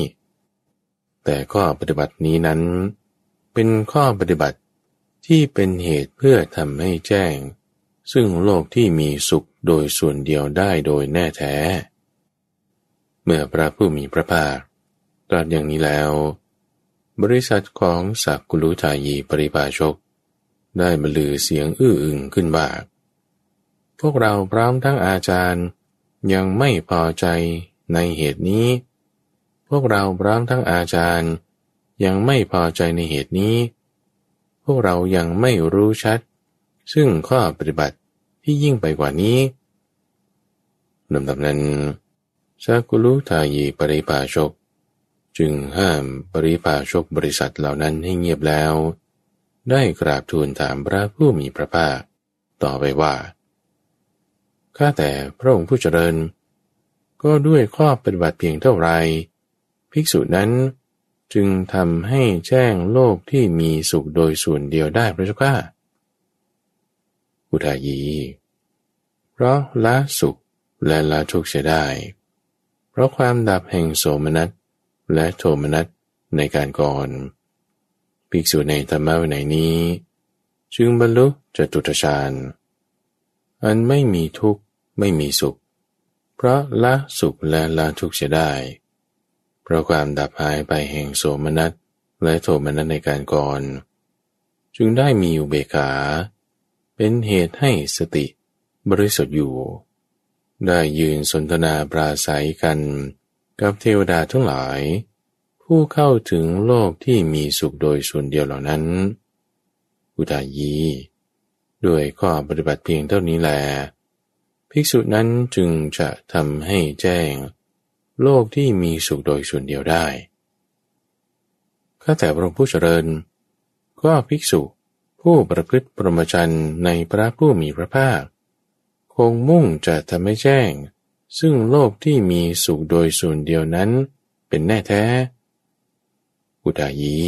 แต่ข้อปฏิบัตินี้นั้น เป็นข้อปฏิบัติที่เป็นเหตุเพื่อทำให้แจ้ง ซึ่งโลกที่มีสุขโดยส่วนเดียวได้โดยแน่แท้ เมื่อพระผู้มีพระภาค ตรัสอย่างนี้แล้ว บริษัทของสักกุลุทายีปริภาชก ได้บรรลือเสียงอื้ออึงขึ้นว่าพวกเราพร้อมทั้งอาจารย์ยังไม่พอใจในเหตุนี้ พวกเราพร้อมทั้งอาจารย์ยังไม่พอใจในเหตุนี้ พวกเรายังไม่รู้ชัด ซึ่งข้อปฏิบัติที่ยิ่งไปกว่านี้ลำดับนั้นสากุลุทายีปริภาชก จึงห้ามปริภาชกบริษัทเหล่านั้นให้เงียบแล้ว ได้กราบทูลถามพระผู้มีพระภาค ต่อไปว่าข้าแต่พระองค์ผู้เจริญ ก็ด้วยข้อปฏิบัติเพียงเท่าไร ภิกษุนั้นจึงทำให้แจ้งโลกที่มีสุขโดยส่วนเดียวได้พระเจ้าข้าอุทายี เพราะละสุขและละทุกข์เสียได้ เพราะความดับแห่งโสมนัส และโทมนัสในการก่อน ภิกษุในธรรมะวินัยนี้ จึงบรรลุจตุตฌาน อันไม่มีทุกข์ไม่มีสุข เพราะละสุขและละทุกข์เสียได้ เพราะความดับหายไปแห่งโสมนัสและโทมนัสในการก่อน จึงได้มีอุเบกขา เป็นเหตุให้สติบริสุทธิ์อยู่ ได้ยืนสนทนาปราศัยกัน กับเทวดาทั้งหลาย ผู้เข้าถึงโลกที่มีสุขโดยส่วนเดียวเหล่านั้น อุตายีด้วยข้อปฏิบัติเพียงเท่านี้แล ภิกษุนั้นจึงจะทำให้แจ้ง โลกที่มีสุขโดยส่วนเดียวได้ข้าแต่พระผู้เจริญ ก็ภิกษุผู้ประพฤติปรมจันในพระผู้มีพระภาค คงมุ่งจะทำให้แจ้ง ซึ่งโลกที่มีสุขโดยส่วนเดียวนั้นเป็นแน่แท้ อุดายี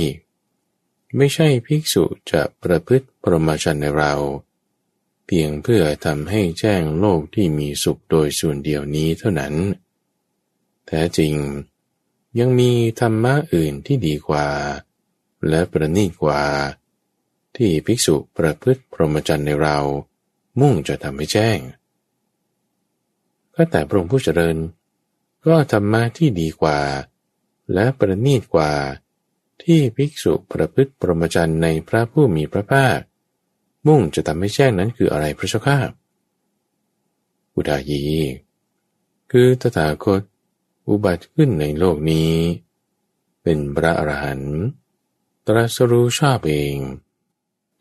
ไม่ใช่ภิกษุจะประพฤติปรมจันในเรา เพียงเพื่อทำให้แจ้งโลกที่มีสุขโดยส่วนเดียวนี้เท่านั้น แท้จริง ยังมีธรรมะอื่นที่ดีกว่า และประณีตกว่า ที่ภิกษุประพฤติพรหมจรรย์ในเรา มุ่งจะทำให้แจ้ง ก็แต่พระองค์ผู้เจริญ ก็ธรรมะที่ดีกว่า และประณีตกว่า ที่ภิกษุประพฤติพรมจรรย์ในพระผู้มีพระภาค มุ่งจะทำให้แจ้งนั้นคืออะไรพระเจ้าข้าอุดายี คือตถาคตอุบัติขึ้นในโลกนี้ เป็นพระอรหันต์ตรัสรู้ชอบเอง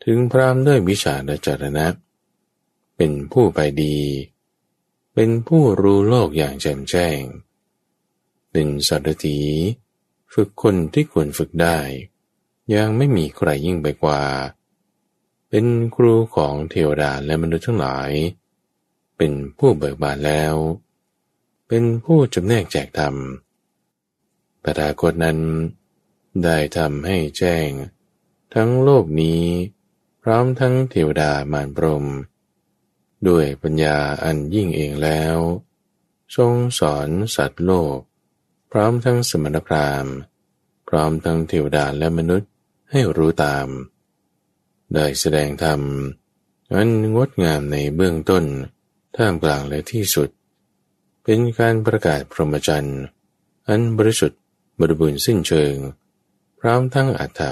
ถึงพรามด้วยวิชาและจรณะ เป็นผู้ไปดี เป็นผู้รู้โลกอย่างแจ่มแจ้ง เป็นสัตถีฝึกคนที่ควรฝึกได้ ยังไม่มีใครยิ่งไปกว่า เป็นครูของเทวดาและมนุษย์ทั้งหลาย เป็นผู้เบิกบานแล้ว เป็นผู้จำแนกแจกธรรมตถาคตนั้นได้ทำให้แจ้ง ทั้งโลกนี้ พร้อมทั้งเทวดามารพรม ด้วยปัญญาอันยิ่งเองแล้ว ทรงสอนสัตว์โลก พร้อมทั้งสมณพราหมณ์ พร้อมทั้งเทวดาและมนุษย์ให้รู้ตาม ได้แสดงธรรมอันงดงามในเบื้องต้น ท่ามกลางและที่สุด เป็นการประกาศพรหมจรรย์ อันบริสุทธิ์บริบูรณ์สิ้นเชิง พร้อมทั้งอัฏฐะ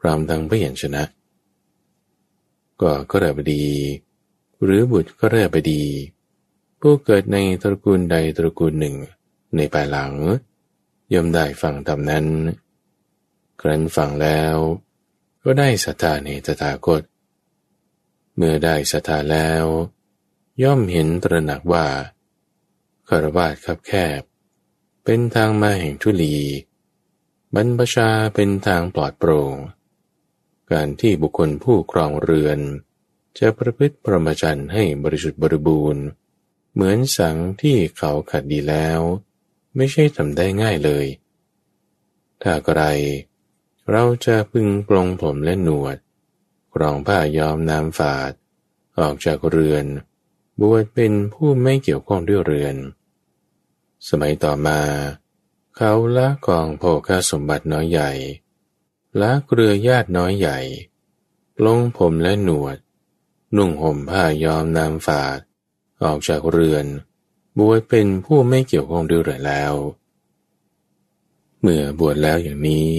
พร้อมทั้งพยัญชนะ ก็ก็เรบดี หรือบุตรก็เรบดี ผู้เกิดในตระกูลใดตระกูลหนึ่ง ในภายหลัง ย่อมได้ฟังธรรมนั้น ครั้นฟังแล้ว ก็ได้ศรัทธาในตถาคต เมื่อได้ศรัทธาแล้ว ย่อมเห็นตระหนักว่าคารวาสคับแคบ เป็นทางมาแห่งทุลี บรรพชาเป็นทางปลอดโปร่ง การที่บุคคลผู้ครองเรือน จะประพฤติปรมจันให้บริสุทธิ์บริบูรณ์ เหมือนสังที่เขาขัดดีแล้ว ไม่ใช่ทำได้ง่ายเลย ถ้าใครเราจะพึงปลงผมและหนวดกรองผ้ายอมน้ำฝาด ออกจากเรือน บวชเป็นผู้ไม่เกี่ยวข้องด้วยเรือน สมัยต่อมา เขาละกองโภคาสมบัติน้อยใหญ่ละเกลือญาติน้อยใหญ่ ลงผมและหนวด นุ่งห่มผ้ายอมน้ำฝาด ออกจากเรือน บวชเป็นผู้ไม่เกี่ยวข้องด้วยเรือแล้ว เมื่อบวชแล้วอย่างนี้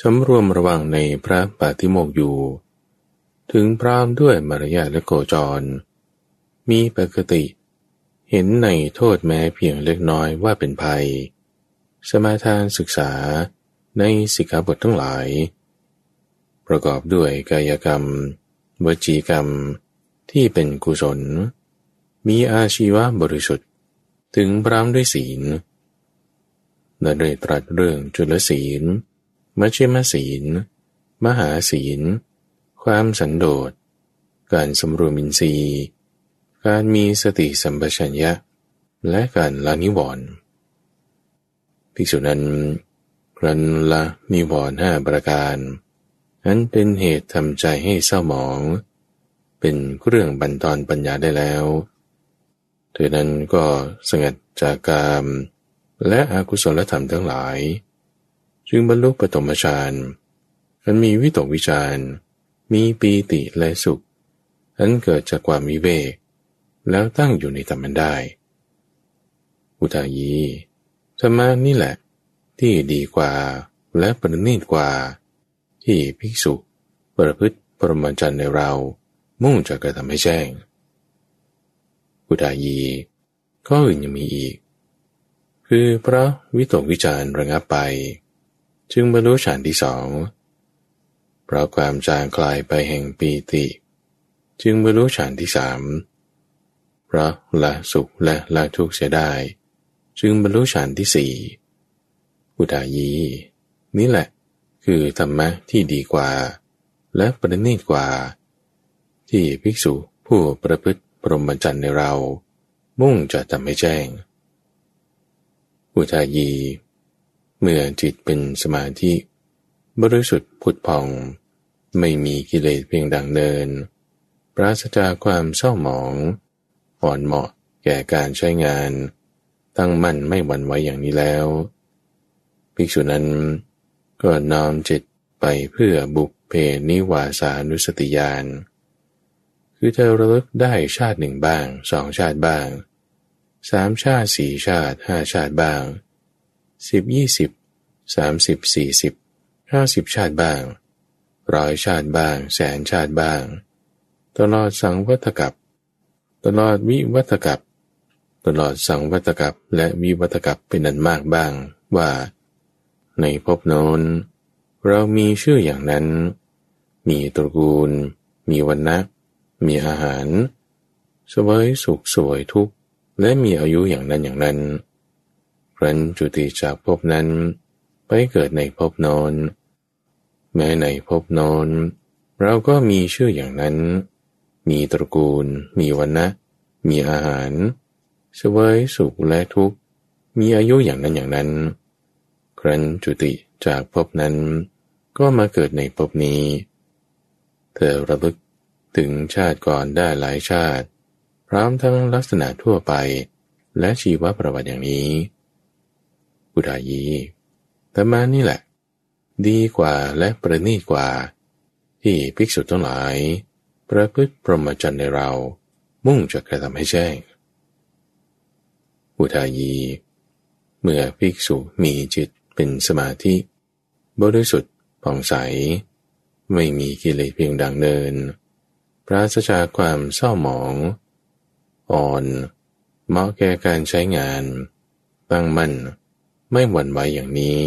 สำรวมระวังในพระปาฏิโมกอยู่ ถึงพร้อมด้วยมารยาและโกจร มีปกติ เห็นในโทษแม้เพียงเล็กน้อยว่าเป็นภัย สมาทานศึกษาในสิกขาบททั้งหลาย ประกอบด้วยกายกรรม วจีกรรมที่เป็นกุศล มีอาชีวะบริสุทธิ์ ถึงพร้อมด้วยศีลและได้ตรัสเรื่องจุลศีลมัชฌิมศีล มหาศีล ความสันโดษ การสำรวมอินทรีย์ การมีสติสัมปชัญญะ และการละนิวรณ์ภิกษุนั้นรันละนิวรณ์ห้าประการ นั้นเป็นเหตุทำใจให้เศร้าหมอง เป็นเรื่องบันทอนปัญญาได้แล้วเธอนั้นก็สงัดจากกามและอากุศลธรรมทั้งหลาย จึงบรรลุปฐมฌานมันมีวิตกวิจารมีปีติและสุข อันเกิดจากความวิเวก แล้วตั้งอยู่ในธรรมันได้ อุทายีธรรมานี่แหละ ที่ดีกว่าและประณีตกว่า ที่ภิกษุ ประพฤติปรมาจันในเรา มุ่งจะกระทำให้แจ้งอุทายีก็อื่นยังมีอีก คือพระวิตกวิจารระงับไป จึงบรรลุฌานที่สองเพราะความจางคลายไปแห่งปีติ จึงบรรลุฌานที่สามเพราะละสุขและละทุกข์เสียได้ จึงบรรลุฌานที่สี่อุทายี นี่แหละ คือธรรมะที่ดีกว่า และประณีตกว่า ที่ภิกษุผู้ประพฤติปรมจันในเรา มุ่งจะทำให้แจ้ง อุทายี เมื่อจิตเป็นสมาธิ บริสุทธิ์ผุดพอง ไม่มีกิเลสเพียงดังเนิน ปราศจากความเศร้าหมองอ่อนเหมาะแก่การใช้งาน ตั้งมั่นไม่หวั่นไหวอย่างนี้แล้ว ภิกษุนั้น ก็น้อมจิตไปเพื่อบุกเพนิวาสานุสติยานคือเธอระลึกได้ชาติหนึ่งบ้างสองชาติบ้างสามชาติสี่ชาติห้าชาติบ้างสิบยี่สิบสามสิบสี่สิบห้าสิบชาติบ้างร้อยชาติบ้าง แสนชาติบ้าง ตลอดสังวัตกับ ตลอดวิวัตกับ ตลอดสังวัตกับและวิวัตกับเป็นนันมากบ้างว่า ในภพโน้น เรามีชื่ออย่างนั้น มีตระกูล มีวันนะมีอาหารสวยสุขสวยทุกข์และมีอายุอย่างนั้นอย่างนั้นรันจุติจากภพนั้น ไปเกิดในภพนอนแม้ในภพนอนเราก็มีชื่ออย่างนั้น มีตระกูล มีวันนะมีอาหารสวยสุขและทุกข์มีอายุอย่างนั้นอย่างนั้นค รั้นจุติจากภพนั้น ก็มาเกิดในภพนี้ เธอระลึกถึงชาติก่อนได้หลายชาติ พร้อมทั้งลักษณะทั่วไป และชีวประวัติอย่างนี้อุดายีธรรมานี่แหละ ดีกว่าและประณีตกว่า ที่ภิกษุทั้งหลาย ประพฤติพรหมจรรย์ในเรา มุ่งจะกระทำให้แจ้ง อุทายี เมื่อภิกษุมีจิต เป็นสมาธิ บริสุทธิ์ผ่องใส ไม่มีกิเลสเพียงดังเนิน ปราศจากความเศร้าหมอง อ่อน เหมาะแก่การใช้งาน ตั้งมั่น ไม่หวั่นไหวอย่างนี้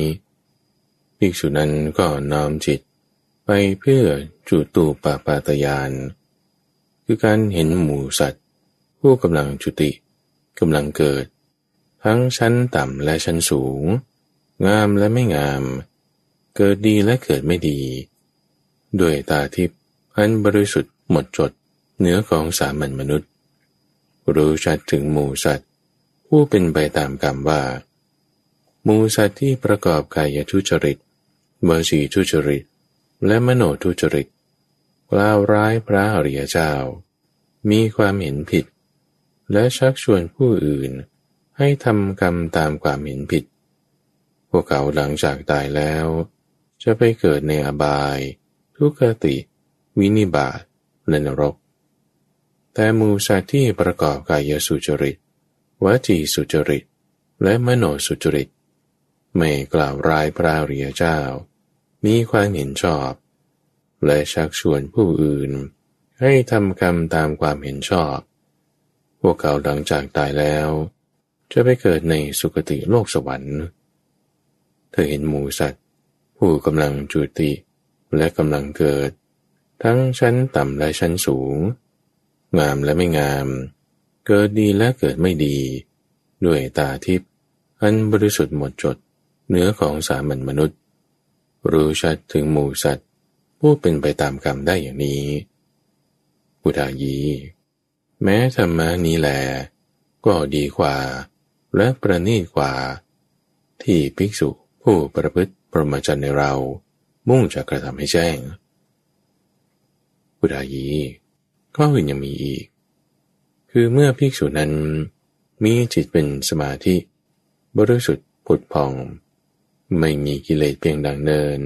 ภิกษุนั้นก็น้อมจิตไปเพื่อจุตูปาปาตยาน คือการเห็นหมูสัตว์ ผู้กำลังจุติกำลังเกิด ทั้งชั้นต่ำและชั้นสูง งามและไม่งาม เกิดดีและเกิดไม่ดี ด้วยตาทิพย์อันบริสุทธิ์หมดจดเหนือของสามัญมนุษย์ รู้ชัดถึงหมูสัตว์ ผู้เป็นไปตามกรรมว่าหมูสัตว์ที่ประกอบกายทุจริตวสีทุจริต และมโนทุจริตกล่าวร้ายพระอริยเจ้า มีความเห็นผิด และชักชวนผู้อื่นให้ทำกรรมตามความเห็นผิด พวกเขาหลังจากตายแล้ว จะไปเกิดในอบาย ทุกขติ วินิบาตและนรก แต่มูสัตว์ที่ประกอบกายสุจริตวจีสุจริต และมโนสุจริต ไม่กล่าวร้ายพระอริยเจ้า มีความเห็นชอบ และชักชวนผู้อื่น ให้ทำกรรมตามความเห็นชอบ พวกเขาหลังจากตายแล้ว จะไปเกิดในสุคติโลกสวรรค์ เธอเห็นหมูสัตว์ ผู้กำลังจุติและกำลังเกิด ทั้งชั้นต่ำและชั้นสูง งามและไม่งาม เกิดดีและเกิดไม่ดี ด้วยตาทิพย์อันบริสุทธิ์หมดจดเนื้อของสามัญมนุษย์ รู้ชัดถึงหมูสัตว์ ผู้เป็นไปตามกรรมได้อย่างนี้พุทายี แม้ธรรมะนี้แหลก็ดีกว่า และประณีตกว่า ที่ภิกษุ ผู้ประพฤติปรมจันในเรา มุ่งจะกระทำให้แจ้งพุทธายีก็อื่นยังมีอีก คือเมื่อภิกษุนั้นมีจิตเป็นสมาธิ บริสุทธิ์ผุดพอง ไม่มีกิเลสเพียงดังเนิน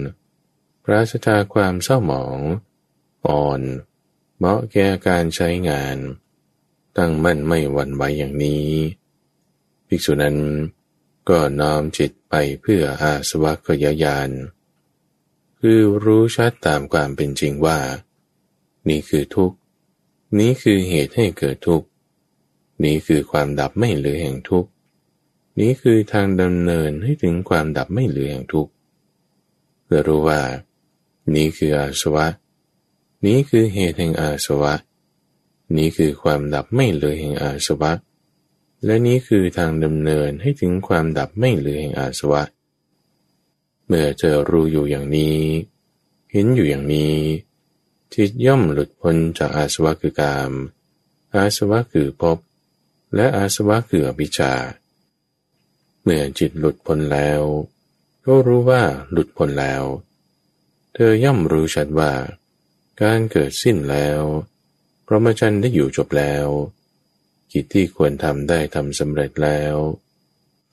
ปราศจากความเศร้าหมอง อ่อน เหมาะแก่การใช้งาน ตั้งมั่นไม่หวั่นไหวอย่างนี้ ภิกษุนั้นก็น้อมจิต ไปเพื่ออาสวัคยายาน คือรู้ชัดตามความเป็นจริงว่า นี่คือทุกข์ นี้คือเหตุให้เกิดทุกข์ นี้คือความดับไม่เหลือแห่งทุกข์ นี้คือทางดำเนินให้ถึงความดับไม่เหลือแห่งทุกข์เพื่อรู้ว่า นี้คืออาสวะ นี้คือเหตุแห่งอาสวะ นี้คือความดับไม่เหลือแห่งอาสวะ และนี้คือทางดำเนินให้ถึงความดับไม่เหลือแห่งอาสวะ เมื่อเจอรู้อยู่อย่างนี้ เห็นอยู่อย่างนี้ จิตย่อมหลุดพ้นจากอาสวะคือกาม อาสวะคือภพ และอาสวะคืออภิชา เมื่อจิตหลุดพ้นแล้ว ก็รู้ว่าหลุดพ้นแล้ว เธอย่อมรู้ชัดว่า การเกิดสิ้นแล้ว พรหมจรรย์ได้อยู่จบแล้ว กิจที่ควรทำได้ทำสำเร็จแล้ว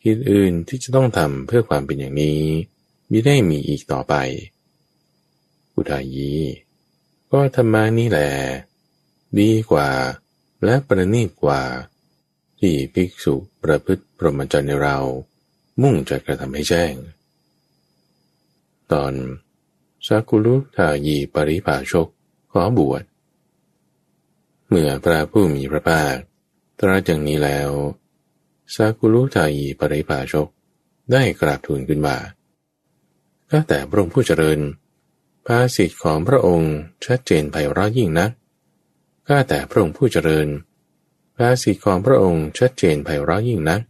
กิจอื่นที่จะต้องทำเพื่อความเป็นอย่างนี้มิได้มีอีกต่อไป อุทายี ก็ธรรมานี่แหละดีกว่า และประณีตกว่า ที่ภิกษุประพฤติพรหมจรรย์ในเรา มุ่งจะกระทำให้แจ้ง ตอนสักุลุทายีปริภาชกขอบวช เมื่อพระผู้มีพระภาค ตรัสอย่างนี้แล้วสักุลุทายีปริภาชกได้กราบทูลขึ้นว่าก็แต่พระองค์ผู้เจริญ ภาสิทธิ์ของพระองค์ชัดเจนไพเราะยิ่งนักก็แต่พระองค์ผู้เจริญ ภาษิตของพระองค์ชัดเจนไพเราะยิ่งนัก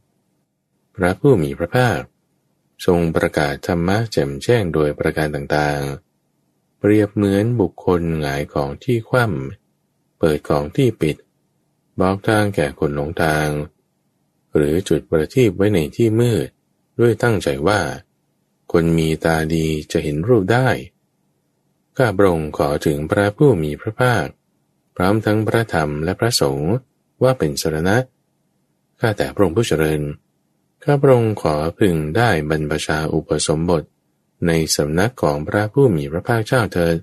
พระผู้มีพระภาค ทรงประกาศธรรมะแจ่มแจ้งโดยประการต่างๆ เปรียบเหมือนบุคคลหงายของที่คว่ำเปิดของที่ปิด บอกทางแก่คนหลงทาง หรือจุดประทีปไว้ในที่มืด ด้วยตั้งใจว่า คนมีตาดีจะเห็นรูปได้ข้าพระองค์ขอถึงพระผู้มีพระภาค พร้อมทั้งพระธรรมและพระสงฆ์ว่าเป็นสรณะข้าแต่พระองค์ผู้เจริญข้าพระองค์ขอพึงได้บรรพชาอุปสมบทในสำนักของพระผู้มีพระภาคเจ้าเถิด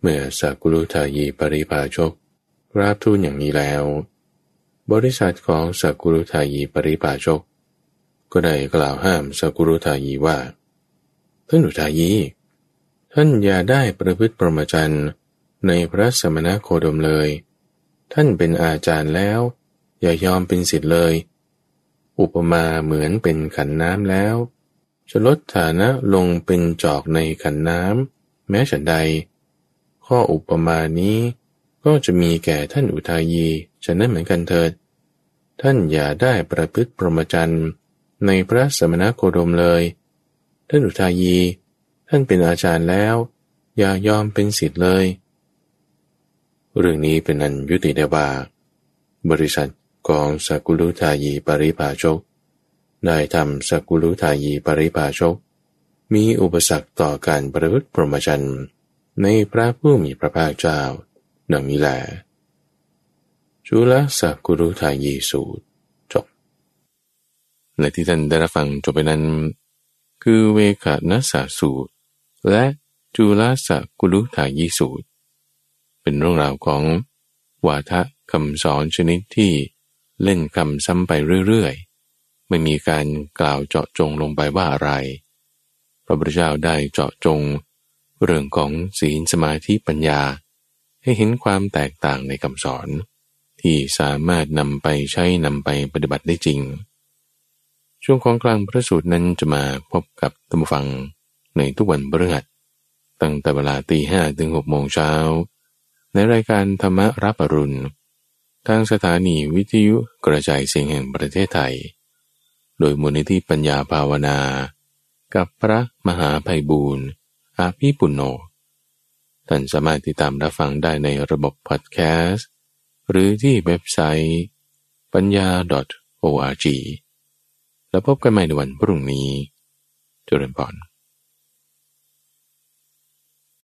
เมื่อสักุลุทายีปริภาชก ราบทูลอย่างนี้แล้ว บริษัทของสักุลุทายีปริภาชก ก็ได้กล่าวห้ามสักุลุทายีว่า ท่านอุทายี ท่านอย่าได้ประพฤติประมาจันในพระสมณโคดมเลย ท่านเป็นอาจารย์แล้ว อย่ายอมเป็นสิทธิ์เลย อุปมาเหมือนเป็นขันน้ำแล้วจะลดฐานะลงเป็นจอกในขันน้ำแม้ฉันใด ข้ออุปมานี้ ก็จะมีแก่ท่านอุทายีฉะนั้นเหมือนกันเถิด ท่านอย่าได้ประพฤติปรหมจันในพระสมณโคดมเลย ท่านอุทายี ท่านเป็นอาจารย์แล้ว อย่ายอมเป็นสิทธิ์เลย เรื่องนี้เป็นอันยุติได้ว่าบริษัทกองสกุลุทายีปริภาชก ได้ทำสกุลุทายีปริภาชก มีอุปสรรคต่อการประพฤติพรหมจรรย์ในพระผู้มีพระภาคเจ้า ดังนี้แหละจุลสกุลุทายีสูตรจบและที่ท่านได้รับฟังจบไปนั้น คือเวขานัสสูตร และจุลสกุลุทายีสูตร เป็นเรื่องราวของวาทะคำสอนชนิดที่เล่นคำซ้ำไปเรื่อยๆ ไม่มีการกล่าวเจาะจงลงไปว่าอะไร พระพุทธเจ้าได้เจาะจง เรื่องของศีลสมาธิปัญญา ให้เห็นความแตกต่างในคำสอน ที่สามารถนำไปใช้นำไปปฏิบัติได้จริง ช่วงของกลางพระสูตรนั้นจะมาพบกับธรรมฟังในทุกวันพฤหัสตั้งแต่เวลาตีห้ถึงหกโมงเช้า ในรายการธรรมรับอรุณ ทางสถานีวิทยุกระจายเสียงแห่งประเทศไทย โดยมูลนิธิปัญญาภาวนา กับพระมหาภัยบูรณ์อาภีปุณโญ ท่านสามารถติดตามรับฟังได้ในระบบพอดแคสต์ หรือที่เว็บไซต์ปัญญา .org แล้วพบกันใหม่ในวันพรุ่งนี้จุรินพร